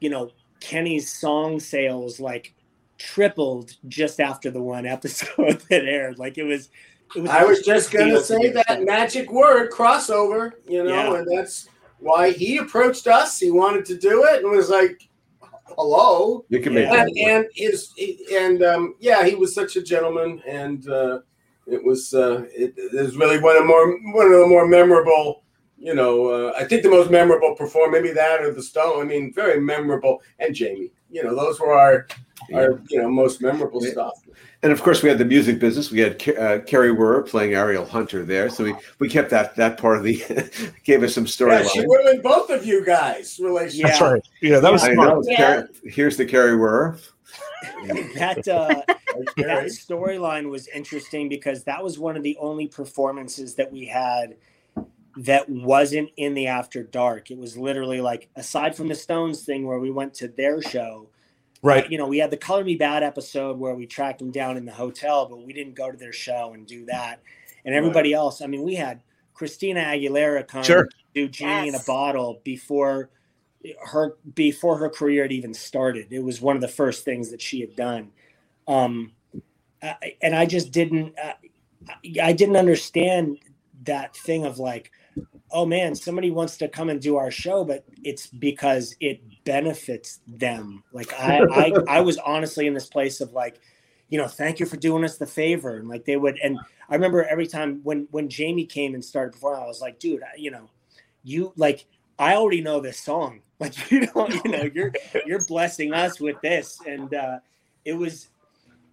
you know kenny's song sales like tripled just after the one episode [laughs] that aired like it was it was I was just gonna say that that. magic word crossover, you know, Yeah. and that's why he approached us. He wanted to do it and was like, "Hello." You can make and, and his and um, yeah, he was such a gentleman, and uh, it was uh, it, it was really one of more one of the more memorable. You know, uh, I think the most memorable perform maybe that or the Stone. I mean, very memorable, and Jamie. You know, those were our our you know most memorable Yeah. stuff. And of course, we had the music business. We had Ca- uh, Carrie Werr playing Ariel Hunter there, so we, we kept that that part of the [laughs] gave us some Yeah, storyline. she ruined both of you guys' relationship. That's right. Yeah, that was I smart. know. Yeah. Carrie- here's the Carrie Werr. [laughs] that uh, that storyline was interesting because that was one of the only performances that we had that wasn't in the after dark. It was literally like aside from the stones thing where we went to their show Right. you know we had the Color Me Badd episode where we tracked them down in the hotel but we didn't go to their show and do that. And everybody else i mean we had christina aguilera come Sure. do genie in a bottle before her before her career had even started. It was one of the first things that she had done. Um I, and i just didn't uh, I- i didn't understand that thing of like oh man somebody wants to come and do our show but it's because it benefits them. Like i i, [laughs] I was honestly in this place of like you know thank you for doing us the favor. And like they would and i remember every time when when jamie came and started performing i was like dude I, you know you like i already know this song. [laughs] Like you know you know you're you're blessing us with this. And uh it was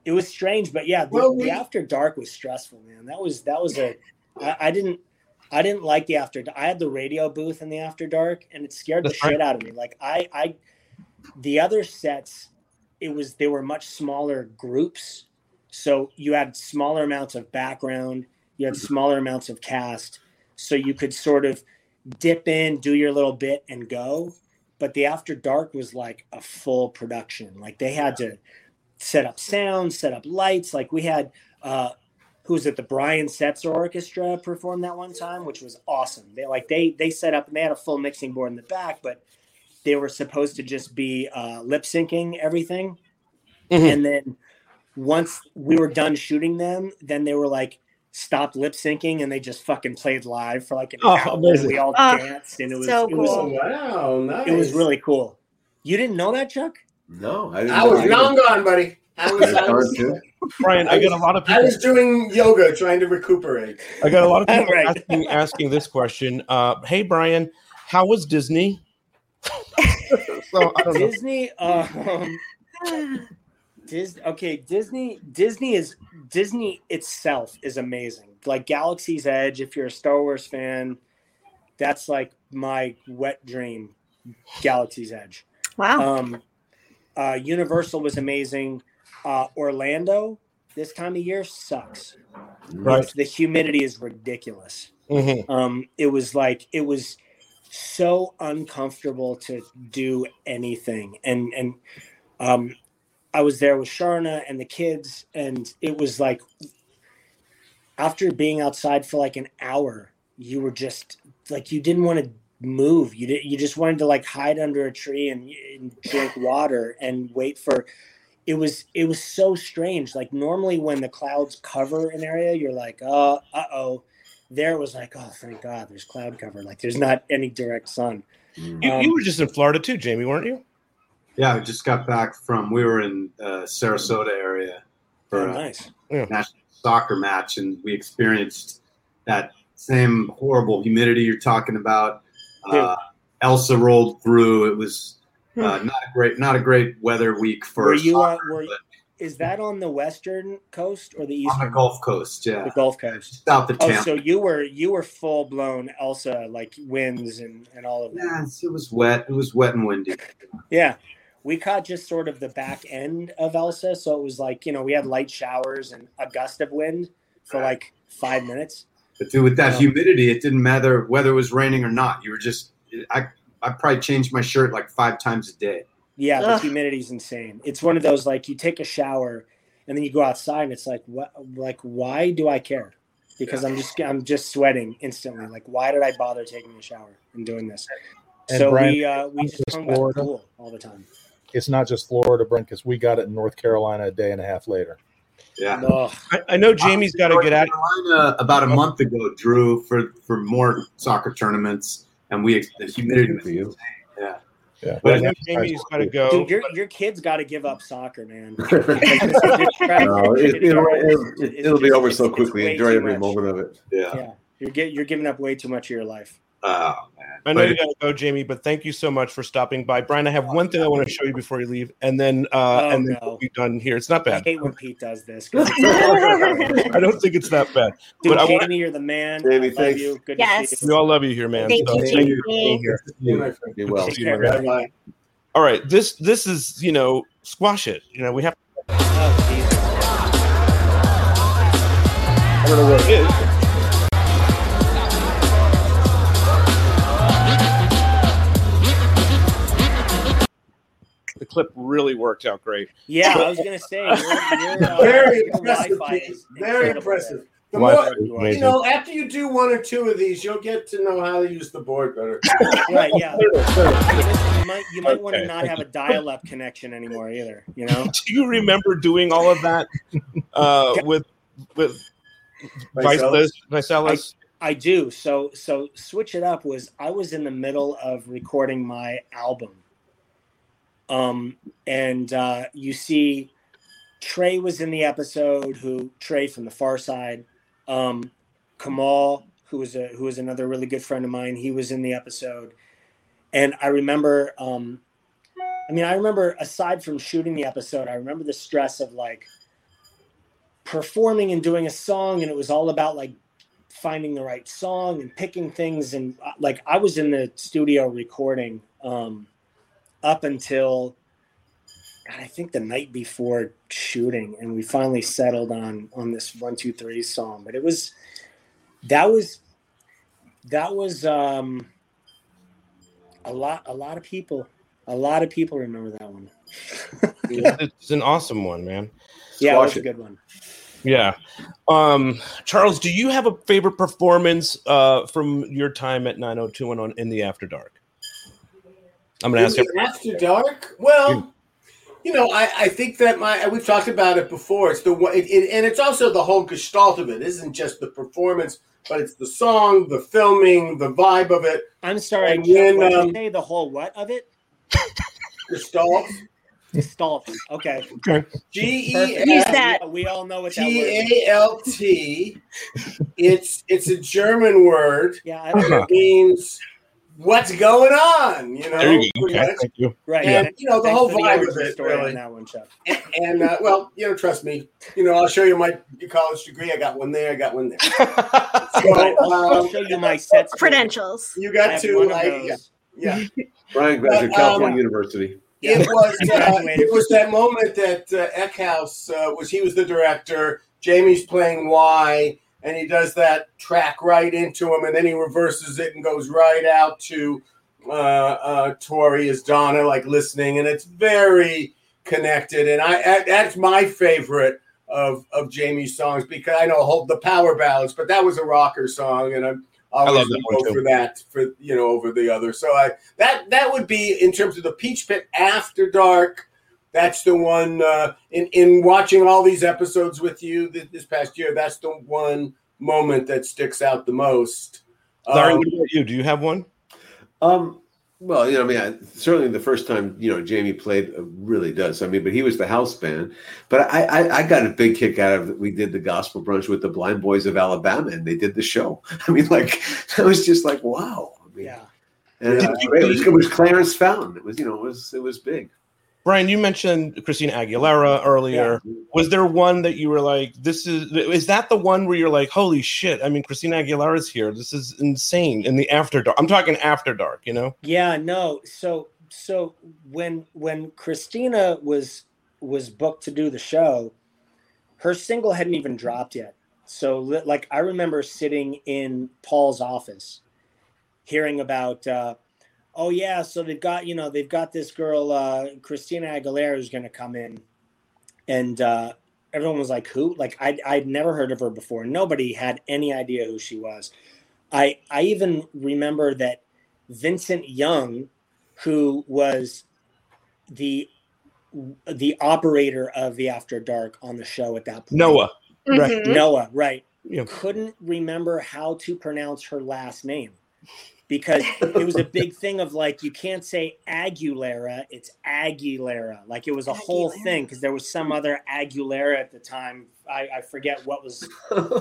it was strange but yeah the, Well, we- the after dark was stressful man. That was that was a I, I didn't I didn't like the after. I had the radio booth in the after dark, and it scared the shit out of me. Like I, I, the other sets, it was they were much smaller groups, so you had smaller amounts of background, you had smaller amounts of cast, so you could sort of dip in, do your little bit, and go. But the after dark was like a full production. Like they had to set up sound, set up lights. Like we had uh who's it the Brian Setzer Orchestra performed that one time, which was awesome. They like they they set up and they had a full mixing board in the back, but they were supposed to just be uh, lip syncing everything. Mhm. And then once we were done shooting them, then they were like stopped lip syncing and they just fucking played live for like an Oh, hour. amazing. We all Oh, danced and it was so it was Oh, wow, nice. it was really cool. You didn't know that, Chuck? No, I didn't. I was long gone, buddy. I was, I Gone was too. Brian, I, got a lot of people. I was doing yoga, trying to recuperate. I got a lot of people [laughs] Right. asking, asking this question. Uh, hey, Brian, how was Disney? [laughs] so I don't know. Disney. Um, Dis, okay, Disney. Disney is Disney itself is amazing. Like Galaxy's Edge. If you're a Star Wars fan, that's like my wet dream. Galaxy's Edge. Wow. Um, uh, Universal was amazing. Uh, Orlando this time of year sucks. Right. The humidity is ridiculous. Mhm. Um, it was like it was so uncomfortable to do anything, and and um, I was there with Sharna and the kids, and it was like after being outside for like an hour, you were just like you didn't want to move. You did, you just wanted to like hide under a tree and, and drink water and wait for. It was it was so strange. Like normally when the clouds cover an area, you're like, uh, uh oh. There it was like, oh, thank God, there's cloud cover. Like there's not any direct sun. You, you were just in Florida too, Jamie, weren't you? Yeah, I just got back from. We were in uh, Sarasota area for Oh, a nice. national soccer match, and we experienced that same horrible humidity you're talking about. Uh, Elsa rolled through. It was uh, not a great, not a great weather week for Were you on? soccer, Were, is that on the western coast or the east on the Gulf Coast. Yeah, The Gulf Coast. south of Oh, so you were you were full blown Elsa like winds and and all of that. yeah, it was wet. It was wet and windy. Yeah. We caught just sort of the back end of Elsa. So it was like, you know, we had light showers and a gust of wind for like five minutes. But dude, with that Yeah. humidity, it didn't matter whether it was raining or not. You were just, I, I probably change my shirt like five times a day. Yeah, the Ugh. humidity's insane. It's one of those like you take a shower and then you go outside and it's like what like why do I care? Because I'm just I'm just sweating instantly. Like why did I bother taking a shower and doing this? And so Brian, we uh we just just hung by the Florida. pool all the time. It's not just Florida, Brent, because we got it in North Carolina a day and a half later. Yeah. Ugh. I, I know Jamie's got to get out. Carolina about a month ago, Drew, for for more soccer tournaments, and we the humidity was insane. Yeah. Yeah. But I Jamie's got to go. Dude, your your kids got to give up soccer, man. [laughs] No, it, it, will it'll be over so quickly. Enjoy every moment of it. Yeah. Yeah, you're get, you're giving up way too much of your life. Oh man. I know But- you got to go, Jamie, but thank you so much for stopping by. Brian, I have one thing I want to show you before you leave, and then uh, Oh, and then no. we'll be done here. It's not I bad. hate when Pete does this. [laughs] I don't think it's that bad. Dude, But I want Jamie, you're the man. Jamie, I love thanks. you. Good Yes. to see we all love you here, man. Thank So you, thank you for Jamie. being here. Be well. Take care. Bye. All right, this this is you know squash it. You know we have. Oh, I don't know what it is. Clip really worked out great. Yeah, I was gonna say your, your, [laughs] uh, Very impressive. Wi-Fi Pete. is Very incredible impressive. The more, you know, after you do one or two of these, you'll get to know how to use the board better. [laughs] Right? Yeah. [laughs] You might you might want to not thank have a dial-up connection anymore either. You know. Do you remember doing all of that uh, with with Vicelis? Vicelis? Vicelis? I do. So so switch it up was I was in the middle of recording my album. Um and uh you see Trey was in the episode who Trey from the Pharcyde. Um Kamal, who was a who was another really good friend of mine, he was in the episode. And I remember um I mean I remember aside from shooting the episode, I remember the stress of like performing and doing a song and it was all about like finding the right song and picking things and uh, like I was in the studio recording um up until God, I think the night before shooting and we finally settled on on this one two three song but it was that was that was um a lot a lot of people a lot of people remember that one [laughs] It's an awesome one, man. yeah it Squash was a good one Yeah. Um, Charles, do you have a favorite performance uh, from your time at 90210 in the After Dark? I'm going to ask you. After dark. Well, you know, I, I think that my we've talked about it before. It's the one, it, it, and it's also the whole gestalt of it. It isn't just the performance, but it's the song, the filming, the vibe of it. I'm sorry And Chuck, when, what you um, say the whole what of it Gestalt. Gestalt. Okay. Okay. G E Use that. We all know what that T word is. A L T. It's it's a German word. Yeah, I It means what's going on. You know, There you go. Okay, thank you. right. And you know the Thanks whole for the vibe of it, story on that one, Chuck. [laughs] And uh, well, you know, trust me. You know, I'll show you my college degree. I got one there. I got one there. [laughs] So I'll, I'll um, show you my sets. Credentials. you got have to like, yeah, yeah. [laughs] Brian graduated But, California um, University. Yeah. It was uh, it was that moment that uh, Eckhouse uh, was he was the director. Jamie's playing Y, and he does that track right into him, and then he reverses it and goes right out to uh, uh, Tori as Donna, like listening, and it's very connected. And I, I that's my favorite of of Jamie's songs because I know hold the power ballads, but that was a rocker song, and I'm always love that one go for that for you know over the other. So I that that would be in terms of the Peach Pit After Dark. That's the one uh, in in watching all these episodes with you this, this past year. That's the one moment that sticks out the most. Larry, Um, what about you? Do you have one? Um, well, you know, I mean, I, certainly the first time you know Jamie played uh, really does. I mean, but he was the house band. But I, I, I got a big kick out of we did the gospel brunch with the Blind Boys of Alabama, and they did the show. [laughs] I mean, like [laughs] I was just like, wow. I mean, Yeah. and uh, it, was, it was Clarence Fountain. It was, you know, it was it was big. Brian, you mentioned Christina Aguilera earlier. Was there one that you were like, this is, is that the one where you're like, holy shit? I mean, Christina Aguilera's here. This is insane in the after dark. I'm talking after dark, you know? Yeah, no. So so when when Christina was was booked to do the show, her single hadn't even dropped yet. So like I remember sitting in Paul's office hearing about uh oh yeah, so they've got, you know, they've got this girl uh Christina Aguilera who's going to come in and uh everyone was like who? Like I I'd never heard of her before. Nobody had any idea who she was. I I even remember that Vincent Young, who was the the operator of the After Dark on the show at that point. Noah. Right. Mhm. Noah, right. Yeah. Couldn't remember how to pronounce her last name because it was a [laughs] big thing of like you can't say Aguilera, it's Aguilera. Like it was a whole thing because there was some other Aguilera at the time. I, I forget what was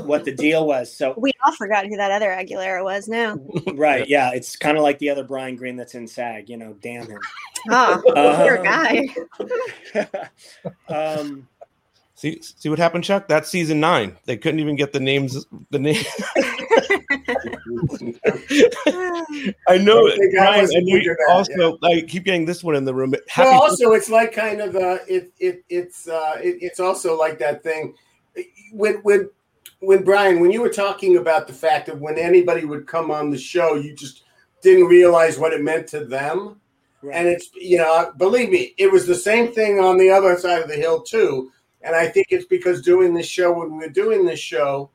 what the [laughs] deal was. So We all forgot who that other Aguilera was now. right, yeah, it's kind of like the other Brian Green that's in SAG. You know, damn him. [laughs] Oh, Uh, poor guy. um, See, see what happened, Chuck? That's season nine. They couldn't even get the names. The name. I know I I Brian. And you thinking that, also, I keep getting this one in the room. Happy well, also it's like kind of uh, it it it's uh, it, it's also like that thing when when when Brian when you were talking about the fact that when anybody would come on the show, you just didn't realize what it meant to them. right. And it's you know, believe me, it was the same thing on the other side of the hill too. And I think it's because doing this show when we were doing this show,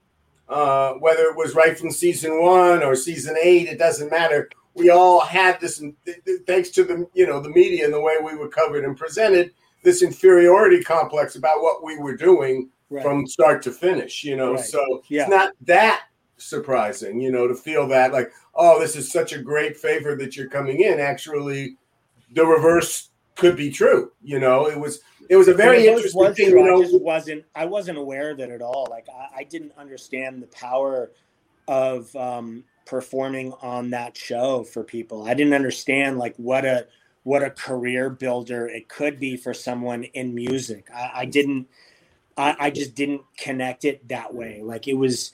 uh, whether it was right from season one or season eight, it doesn't matter. We all had this, th- th- thanks to the you know the media and the way we were covered and presented, this inferiority complex about what we were doing right. from start to finish. You know, Right. so Yeah. it's not that surprising, you know, to feel that like, oh, this is such a great favor that you're coming in. Actually, the reverse could be true. You know, it was it was a very The interesting thing. true. You I just wasn't. I wasn't aware of it at all. Like I, I didn't understand the power of um, performing on that show for people. I didn't understand like what a what a career builder it could be for someone in music. I, I didn't. I, I just didn't connect it that way. Like it was,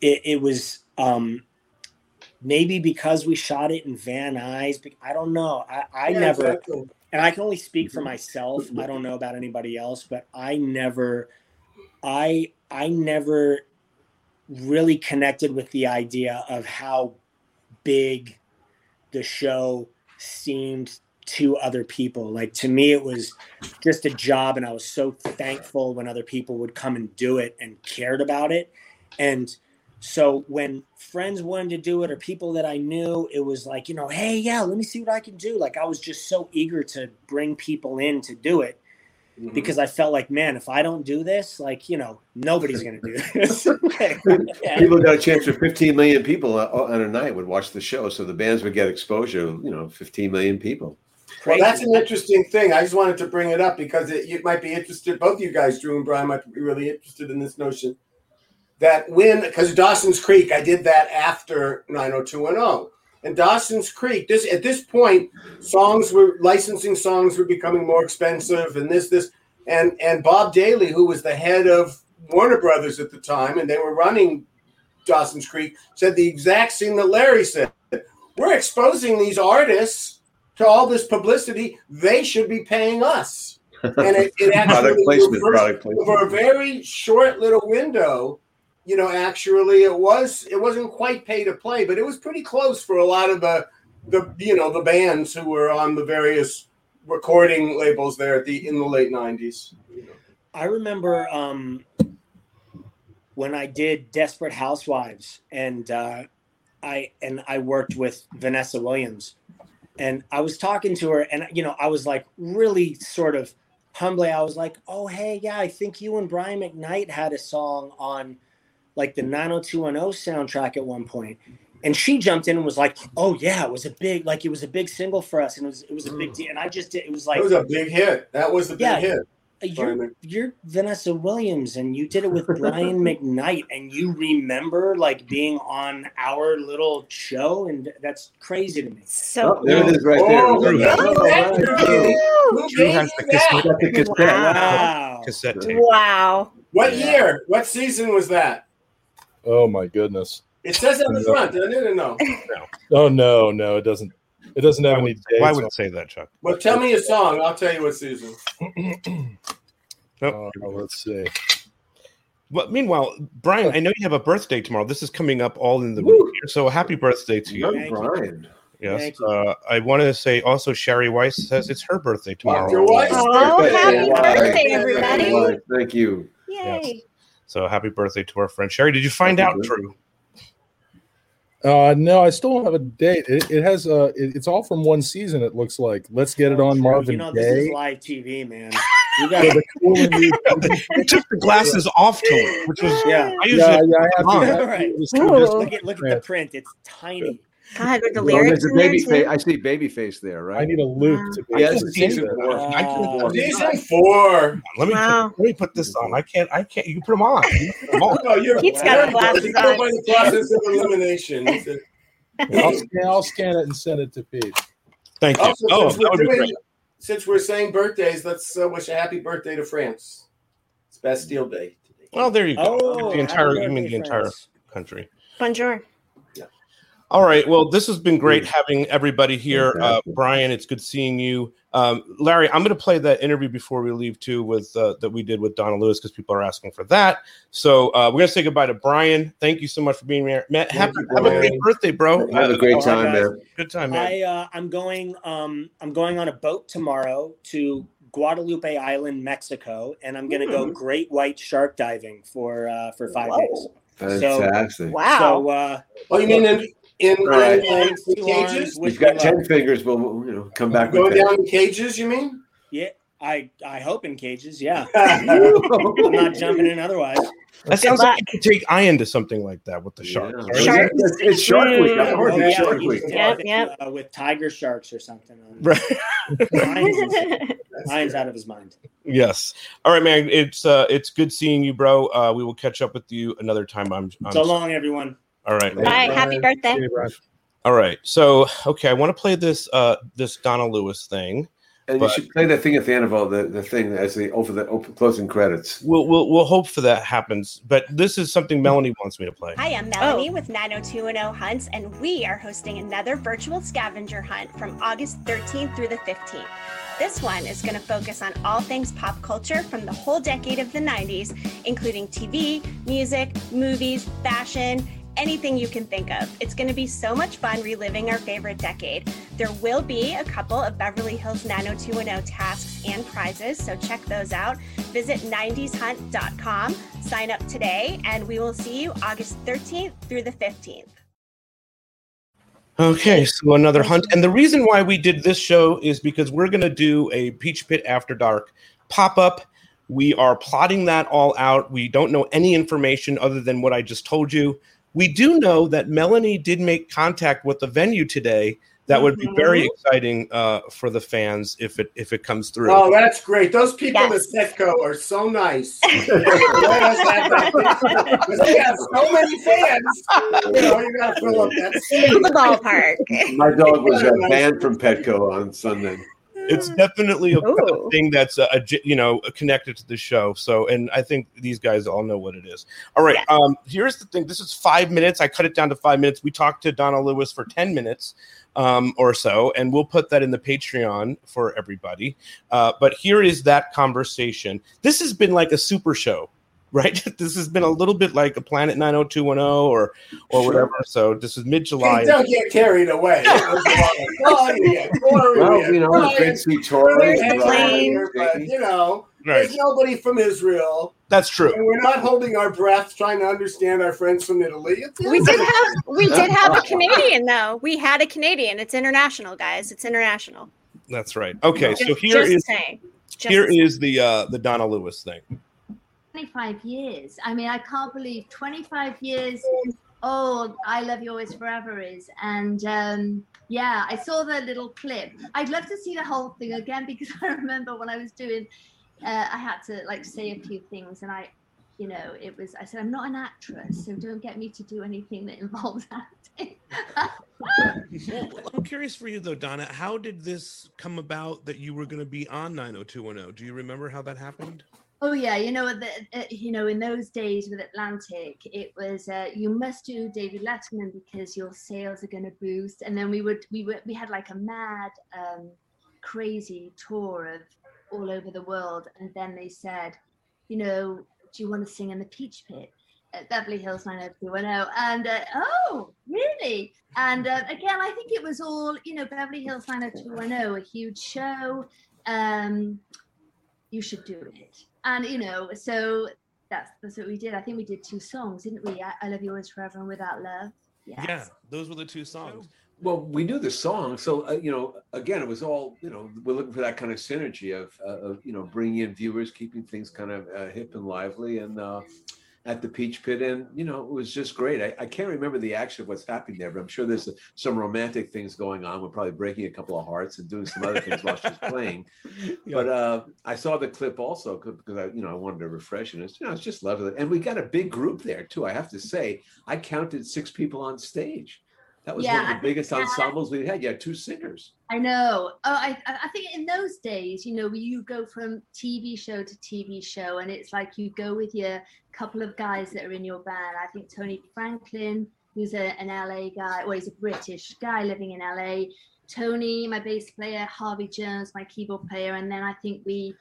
it, it was. um Maybe because we shot it in Van Nuys. I don't know. I, I Yeah, never exactly. And I can only speak for mm-hmm. myself. I don't know about anybody else, but I never, I I never really connected with the idea of how big the show seemed to other people. Like to me, it was just a job, and I was so thankful when other people would come and do it and cared about it. And so when friends wanted to do it or people that I knew, it was like, you know, hey, yeah, let me see what I can do. Like I was just so eager to bring people in to do it Mhm. because I felt like, man, if I don't do this, like, you know, nobody's going to do [laughs] this. [laughs] Yeah. People got a chance for 15 million people on a night would watch the show, so the bands would get exposure. You know, 15 million people. Well, that's an interesting thing. I just wanted to bring it up because it, you might be interested. Both of you guys, Drew and Brian, might be really interested in this notion that when because Dawson's Creek, I did that after 90210. And oh. And Dawson's Creek, this at this point, songs were licensing songs were becoming more expensive, and this this and and Bob Daly, who was the head of Warner Brothers at the time, and they were running Dawson's Creek, said the exact thing that Larry said. We're exposing these artists to all this publicity. They should be paying us. [laughs] And it, it actually Product placement, product placement. for a very short little window. You know, actually, it was it wasn't quite pay to play, but it was pretty close for a lot of the the you know the bands who were on the various recording labels there at the in the late nineties. I remember um, when I did Desperate Housewives, and uh, I and I worked with Vanessa Williams, and I was talking to her, and you know, I was like really sort of humbly, I was like, "Oh, hey, yeah, I think you and Brian McKnight had a song on like the 90210 soundtrack at one. And she jumped in and was like, "Oh yeah, it was a big like it was a big single for us, and it was it was a big mm. deal." And I just did. It was like It was a big hit. That was the big Yeah. hit. Uh, you're, you're Vanessa Williams and you did it with Brian [laughs] McKnight and you remember like being on our little show and that's crazy to me. So Oh, there it is right there. Oh, Drew has it. Drew. Oh. Drew has the cassette, the cassette. Wow. cassette tape. Wow. What year? What season was that? Oh my goodness. It says on the front, doesn't it? Or no? Oh no, no, it doesn't. It doesn't have any dates. Why would it say that, Chuck? Well, tell me a song. I'll tell you what season. [clears throat] Nope. Uh, let's see. But meanwhile, Brian, I know you have a birthday tomorrow. This is coming up all in the week here. So happy birthday to you. Thank you. Brian. Yes. Uh, I want to say also Sherry Weiss says it's her birthday tomorrow. Dr. Weiss. Oh, happy birthday, everybody. Thank you. Yay. So happy birthday to our friend Sherry. Did you find Happy out, birthday. Drew? Uh, no, I still don't have a date. It, it has uh, it, it's all from one season. It looks like. Let's get it on Marvin You know, this is Gaye. live TV, man. You So [laughs] got the cool new- You [laughs] took the glasses off to him, which was yeah. I yeah, yeah, I have to. I have to- Right. it was too Ooh. distant. Look at look at the print. It's tiny. God, with the lyrics there's a in there baby too. face. I see Babyface there, right? I need a loupe to be. Yes, able to season that. four. I can- Uh, Season four. Let me Wow. put, let me put this on. I can't. I can't. You put them on. You put 'em on. No, you're, Pete's got you're- glasses you're on. by the process of elimination. It's [laughs] a- I'll, scan, I'll scan it and send it to Pete. Thank you. Also, Oh, since, we're doing, since we're saying birthdays, let's uh, wish a happy birthday to France. It's Bastille Day. today. Well, there you go. Oh, the entire. happy You mean the birthday, entire country. Bonjour. All right. Well, this has been great having everybody here. Uh, Brian, it's good seeing you. Um, Larry, I'm going to play that interview before we leave too, with uh, that we did with Donna Lewis because people are asking for that. So uh, we're going to say goodbye to Brian. Thank you so much for being here, Matt. Have, you, have a great birthday, bro. Have a Uh, great all right, time, man. Good time, man. I uh, I'm going um I'm going on a boat tomorrow to Guadalupe Island, Mexico, and I'm gonna go great white shark diving for uh for five days. Fantastic. Wow. So uh Oh, you mean in in, All right. in, in Two cages? arms with- He's got ten fingers, but we'll, you know, come back with Going that. down in cages? You mean? yeah, I I hope in cages, yeah. [laughs] I'm not jumping in otherwise. that sounds like you could take Ian to something like that with the sharks. Yeah. right? Shark- It's, it's Shark Week. I heard Oh, yeah, Shark Week. just Yep, did, yep. Uh, with tiger sharks or something. [laughs] Right. Ryan's, Ryan's [laughs] out of his mind. Yes. All right, man. It's uh, it's good seeing you, bro. Uh, we will catch up with you another time. I'm, I'm So long, everyone. All right. Bye. Happy birthday. Okay, Brian. All right. So, okay, I want to play this uh this Donna Lewis thing. And But- you should play that thing at the end of all the, the thing as the over the open, closing credits. We'll we'll we'll hope for that happens. But this is something Melanie wants me to play. Hi, I'm Melanie with 90210 Hunts, and we are hosting another virtual scavenger hunt from August 13th through the 15th. This one is going to focus on all things pop culture from the whole decade of the 90s, including TV, music, movies, fashion, anything you can think of. It's going to be so much fun reliving our favorite decade. There will be a couple of Beverly Hills 90210 tasks and prizes, so check those out. Visit 90shunt.com, sign up today, and we will see you August 13th through the 15th. Okay, so another hunt. And the reason why we did this show is because we're going to do a Peach Pit After Dark pop up. We are plotting that all out. We don't know any information other than what I just told you. We do know that Melanie did make contact with the venue today that would be very Mhm. exciting uh, for the fans if it if it comes through. Oh, that's great. Those people Yes. at Petco are so nice. Let us [laughs] have that picture. 'Cause they have so many fans. You know, you got to fill up that Fill the ballpark. My dog was uh, banned from Petco on Sunday. It's definitely a, a Ooh. thing that's uh, a, you know connected to the show. So, and I think these guys all know what it is. All right, um, here's the thing. This is five minutes. I cut it down to five minutes. We talked to Donna Lewis for ten minutes um, or so, and we'll put that in the Patreon for everybody. Uh, but here is that conversation. This has been like a super show. Right, [laughs] this has been a little bit like a Planet 90210 or or Sure. whatever. So this is mid July. Hey, don't get carried away. [laughs] It was a lot of fun. We had Corey, we Well, you know, Brian, great sweet Tori, we had Blaine. Blaine, but, you know, Right, there's nobody from Israel, that's true. and we're not holding our breath trying to understand our friends from Italy. We did have [laughs] we did have a Canadian though. We had a Canadian. It's international, guys. It's international. That's right. Okay, so Just- here just is saying. Just here saying. is the uh, the Donna Lewis thing. 25 years. I mean, I can't believe 25 years old I Love You Always Forever is. And um, yeah, I saw the little clip. I'd love to see the whole thing again [laughs] because I remember when I was doing, uh, I had to like say a few things and I, you know, it was, I said, I'm not an actress, so don't get me to do anything that involves [laughs] acting. Well, I'm curious for you though, Donna. How did this come about that you were going to be on 90210? Do you remember how that happened? Oh yeah, you know the, uh, you know in those days with Atlantic, it was uh, you must do David Letterman because your sales are going to boost, and then we would we would we had like a mad, um, crazy tour of all over the world, and then they said, you know, do you want to sing in the Peach Pit? At Beverly Hills 90210, and uh, oh, really? And uh, again, I think it was all you know, Beverly Hills 90210, a huge show. Um, you should do it. And you know, so that's that's what we did. I think we did two songs, didn't we? I, I love you always forever and without love. Yes. Yeah, those were the two songs. Well, we knew the song, so uh, you know. Again, it was all you know. We're looking for that kind of synergy of, uh, of you know, bringing in viewers, keeping things kind of uh, hip and lively, and uh, at the Peach Pit, and you know, it was just great. I, I can't remember the action of what's happening there, but I'm sure there's some romantic things going on. We're probably breaking a couple of hearts and doing some other things while she's [laughs] playing. But uh, I saw the clip also because I, you know, I wanted to refresh, and it's you know, it's just lovely. And we got a big group there too. I have to say, I counted six people on stage. That was one of the biggest ensembles we had. You had two singers. I know. Oh, I I I think in those days, you know, you go from TV show to TV show, and it's like you go with your couple of guys that are in your band. I think Tony Franklin, who's a, an LA guy, well, he's a British guy living in LA. Tony, my bass player, Harvey Jones, my keyboard player, and then I think we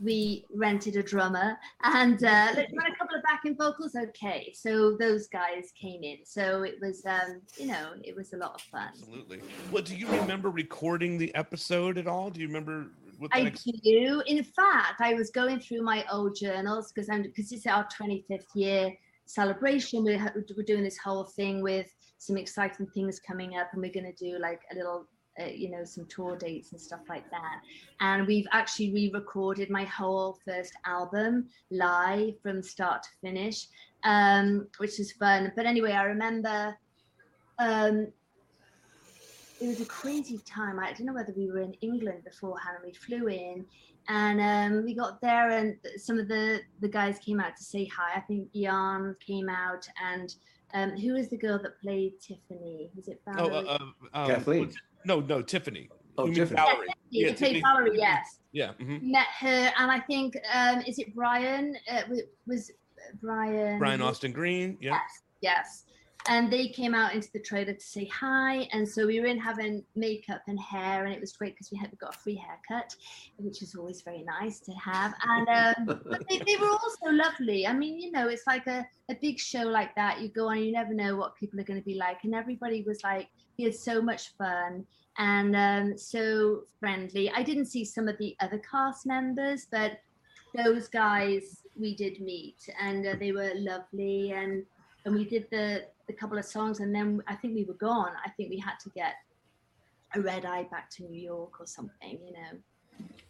we rented a drummer and uh, [laughs] let's run a couple of backing vocals. Okay, so those guys came in, so it was um, you know it was a lot of fun. Absolutely. Well, do you remember recording the episode at all? Do you remember what that I ex- do. In fact, I was going through my old journals because I'm because it's our 25th year celebration. We're, we're doing this whole thing with some exciting things coming up, and we're going to do like a little, uh, you know, some tour dates and stuff like that. And we've actually re-recorded my whole first album live from start to finish, um, which is fun. But anyway, I remember. Um, it was a crazy time. I don't know whether we were in England beforehand. We flew in, and um, we got there, and some of the the guys came out to say hi. I think Jan came out, and um, who was the girl that played Tiffany? Was it Oh, Valerie? uh, uh, um, Kathleen. What's- No, no, Tiffany. Oh, You mean Tiffany. Valerie. yeah, yeah, Tiffany- Valerie. Yes, Yeah. mhm. met her, and I think um, is it Brian? Uh, was, was Brian? Brian Austin Green. Yeah. Yes, yes. And they came out into the trailer to say hi, and so we were in having makeup and hair, and it was great because we had we got a free haircut, which is always very nice to have. And um, [laughs] but they, they were also lovely. I mean, you know, it's like a, a big show like that. You go on, and you never know what people are going to be like, and everybody was like, we had so much fun and um, so friendly. I didn't see some of the other cast members, but those guys we did meet, and uh, they were lovely. And and we did the the couple of songs, and then I think we were gone. I think we had to get a red eye back to New York or something, you know.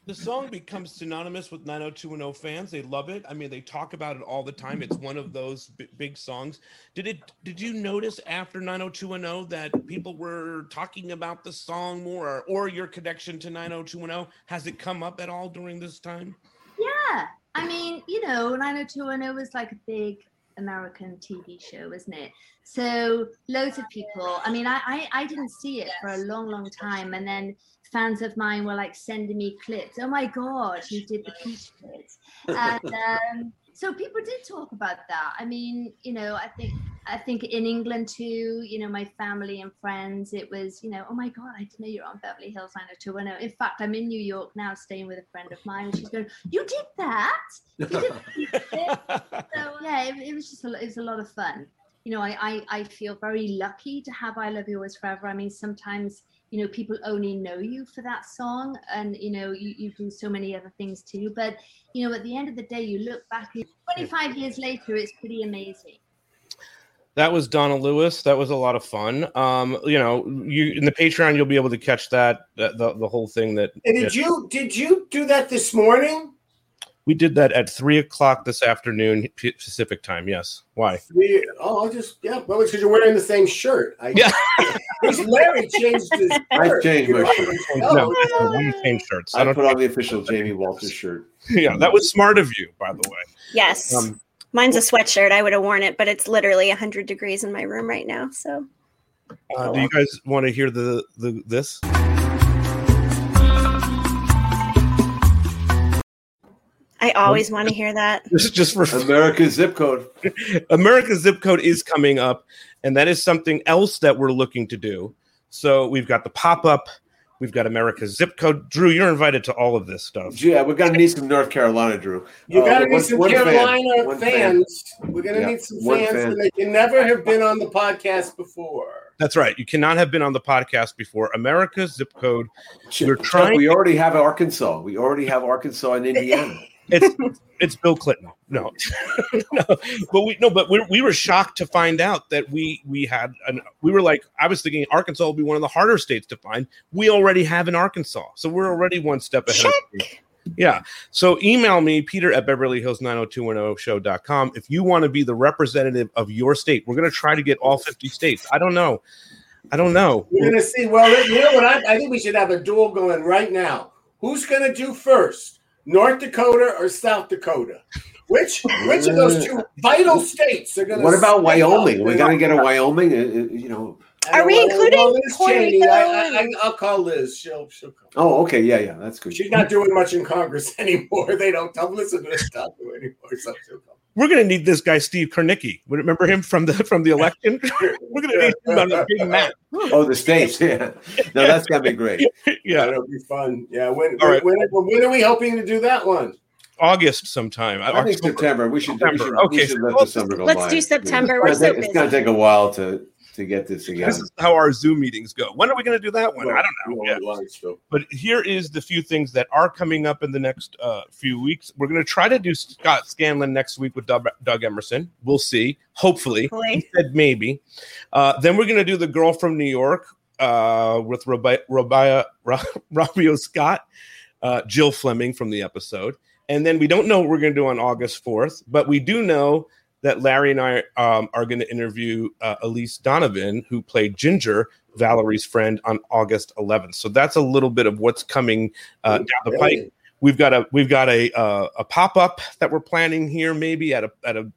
The song becomes synonymous with 90210 fans. They love it. I mean, they talk about it all the time. It's one of those b- big songs. Did it? Did you notice after 90210 that people were talking about the song more, or, or your connection to 90210? Has it come up at all during this time? Yeah. I mean, you know, 90210 was like a big American TV show, isn't it? So loads of people. I mean, I, I I didn't see it for a long, long time, and then fans of mine were like sending me clips. Oh my god, you did the Peach Pit, and [laughs] um, so people did talk about that. I mean, you know, I think I think in England too, you know, my family and friends, it was, you know, oh my god, I didn't know you're on Beverly Hills 90210. In fact, I'm in New York now, staying with a friend of mine, and she's going, "You did that? You did Pit?" [laughs] so yeah, it, it was just a, it was a lot of fun. You know, I, I I feel very lucky to have "I Love You Always Forever." I mean, sometimes you know people only know you for that song, and you know you, you do so many other things too. But you know, at the end of the day, you look back 25 years later, it's pretty amazing. That was Donna Lewis. That was a lot of fun. Um, you know, you in the Patreon, you'll be able to catch that the the, the whole thing that. And did you did you do that this morning? We did that at three o'clock this afternoon P- Pacific time. Yes. Why? We, oh, I'll just yeah. Well, it's because you're wearing the same shirt. I, Yeah. [laughs] Because Larry changed his. I changed my shirt. No, we changed shirts. I I don't. put on the official Jamie Walters shirt. [laughs] Yeah, that was smart of you, by the way. Yes. Um, Mine's a sweatshirt. I would have worn it, but it's literally 100 degrees in my room right now. So Uh, do you guys want to hear the the this? I always want to hear that. [laughs] This is just for America's zip code. [laughs] America's zip code is coming up, and that is something else that we're looking to do. So we've got the pop up, we've got America's zip code. Drew, you're invited to all of this stuff. Yeah, we're gonna need some North Carolina, Drew. You Uh, gotta need some one fan. Carolina One fan. fans. We're gonna Yeah, need some one fans, fan. and they can never have been on the podcast before. That's right. You cannot have been on the podcast before. America's zip code. We're trying. We already have Arkansas. We already have Arkansas and Indiana. [laughs] it's it's Bill Clinton. No, [laughs] no, but we no, but we, we were shocked to find out that we we had an we were like I was thinking Arkansas will be one of the harder states to find. We already have in Arkansas, so we're already one step ahead. Of yeah. So email me, Peter at Beverly Hills 90210show.com if you want to be the representative of your state. We're going to try to get all 50 states. I don't know. I don't know. We're gonna see. Well, you know what? I, I think we should have a duel going right now. Who's gonna do first, North Dakota or South Dakota? Which which of those two vital states are gonna? What about Wyoming? We're gonna get a Wyoming. uh, uh, You know. Are we don't including Well, Liz Puerto Cheney, Rico I, I, and- I, I'll call Liz. She'll she'll come. Oh, okay. Yeah, yeah. That's good. She's not doing much in Congress [laughs] anymore. They don't don't listen to this stuff anymore. So she'll come. We're going to need this guy Steve Kornacki. Remember him from the from the election? [laughs] We're going to need him on a big [laughs] map. Oh, the states. Yeah. No, that's gonna be great. [laughs] Yeah, That'll be fun. Yeah. When All right. when, when, when are we hoping to do that one? August sometime. I think September. We should. We September. should, Okay, we should let well, December go let's by. do September. It's We're so take- It's gonna take a while to to get this together. This is how our Zoom meetings go. When are we going to do that one? I don't know. Yeah. Yeah. But here is the few things that are coming up in the next uh, few weeks. We're going to try to do Scott Scanlon next week with Doug, Doug Emerson. We'll see. Hopefully, Hopefully. he said maybe. Uh, then we're going to do the girl from New York uh, with Robi- Robia, Ro- Robia Scott, uh, Jill Fleming from the episode. And then we don't know what we're going to do on August 4th, but we do know that Larry and I um, are going to interview uh, Elisa Donovan, who played Ginger, Valerie's friend, on August 11th. So that's a little bit of what's coming uh, down the pike. We've got a we've got a uh, a pop up that we're planning here, maybe at a at a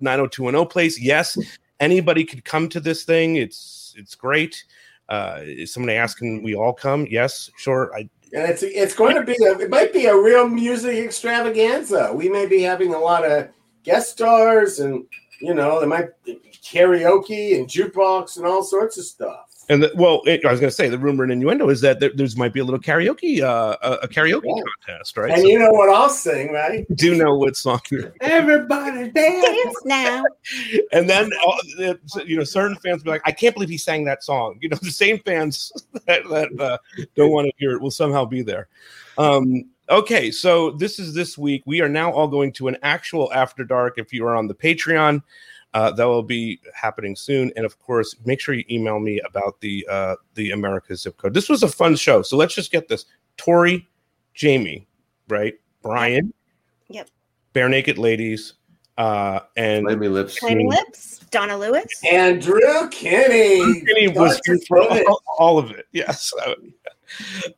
90210 place. Yes, anybody could come to this thing. It's it's great. Uh, is somebody asking we all come? Yes, sure. I And it's it's going to be a, it might be a real music extravaganza. We may be having a lot of guest stars, and you know there might be karaoke and jukebox and all sorts of stuff. And the, well, it, I was going to say the rumor and innuendo is that there, there's might be a little karaoke, uh, a, a karaoke contest, right? And So you know what I'll sing, right? do know what song you're [laughs] Everybody Dance now. [laughs] and then uh, you know certain fans be like, "I can't believe he sang that song." You know, [laughs] the same fans that, that uh, don't want to hear it will somehow be there. Um, okay, so this is this week. We are now all going to an actual after dark. If you are on the Patreon, uh, that will be happening soon. And of course, make sure you email me about the uh, the America zip code. This was a fun show. So let's just get this. Tori, Jamie, right? Brian, Yep. Barenaked Ladies, uh, and Flaming Lips. Flaming Lips, Donna Lewis. Andrew Kinney. Kenny was Dr. here for all, all of it. Yes.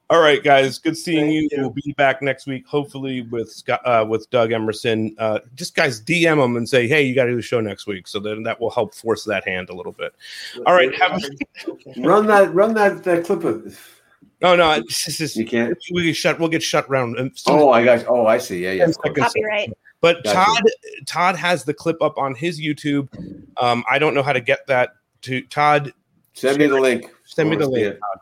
All right, guys. Good seeing you. We'll be back next week, hopefully with Scott, uh, with Doug Emerson. Uh, just guys, DM him and say, "Hey, you got to do the show next week." So then that will help force that hand a little bit. All right. Have [laughs] Run that, run that, that clip of. no, no. This is You can't. we get shut. We'll get shut round. Oh, I got. Oh, I see. Yeah, yeah. Ten seconds. Copyright. But Gotcha. Todd, Todd has the clip up on his YouTube. Um, I don't know how to get that to Todd. Send me the link. Send me the link. Todd.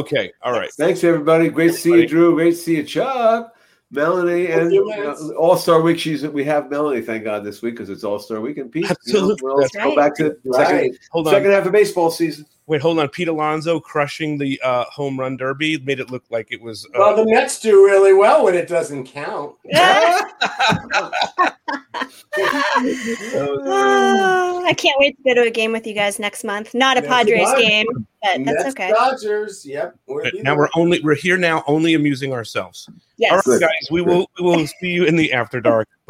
Okay. All right. Thanks, everybody. Great to see you, Drew. Great to see you, Chuck, Melanie, and you, Lance. All Star Week. She's we have Melanie, thank God, this week because it's All Star Week. And Pete, you know, Absolutely. well, let's That's go right. back to the second, Right. Hold on. second half of baseball season. Wait, hold on. Pete Alonso crushing the uh, home run derby made it look like it was. Uh, Well, the Mets do really well when it doesn't count. [laughs] Oh, [laughs] I can't wait to go to a game with you guys next month. Not a Yes, Padres Dodgers. game, but that's Mets, okay. Dodgers. Yep. we'll but be now we're only we're here now only amusing ourselves. Yes. All right, guys. We will we will see you in the after dark.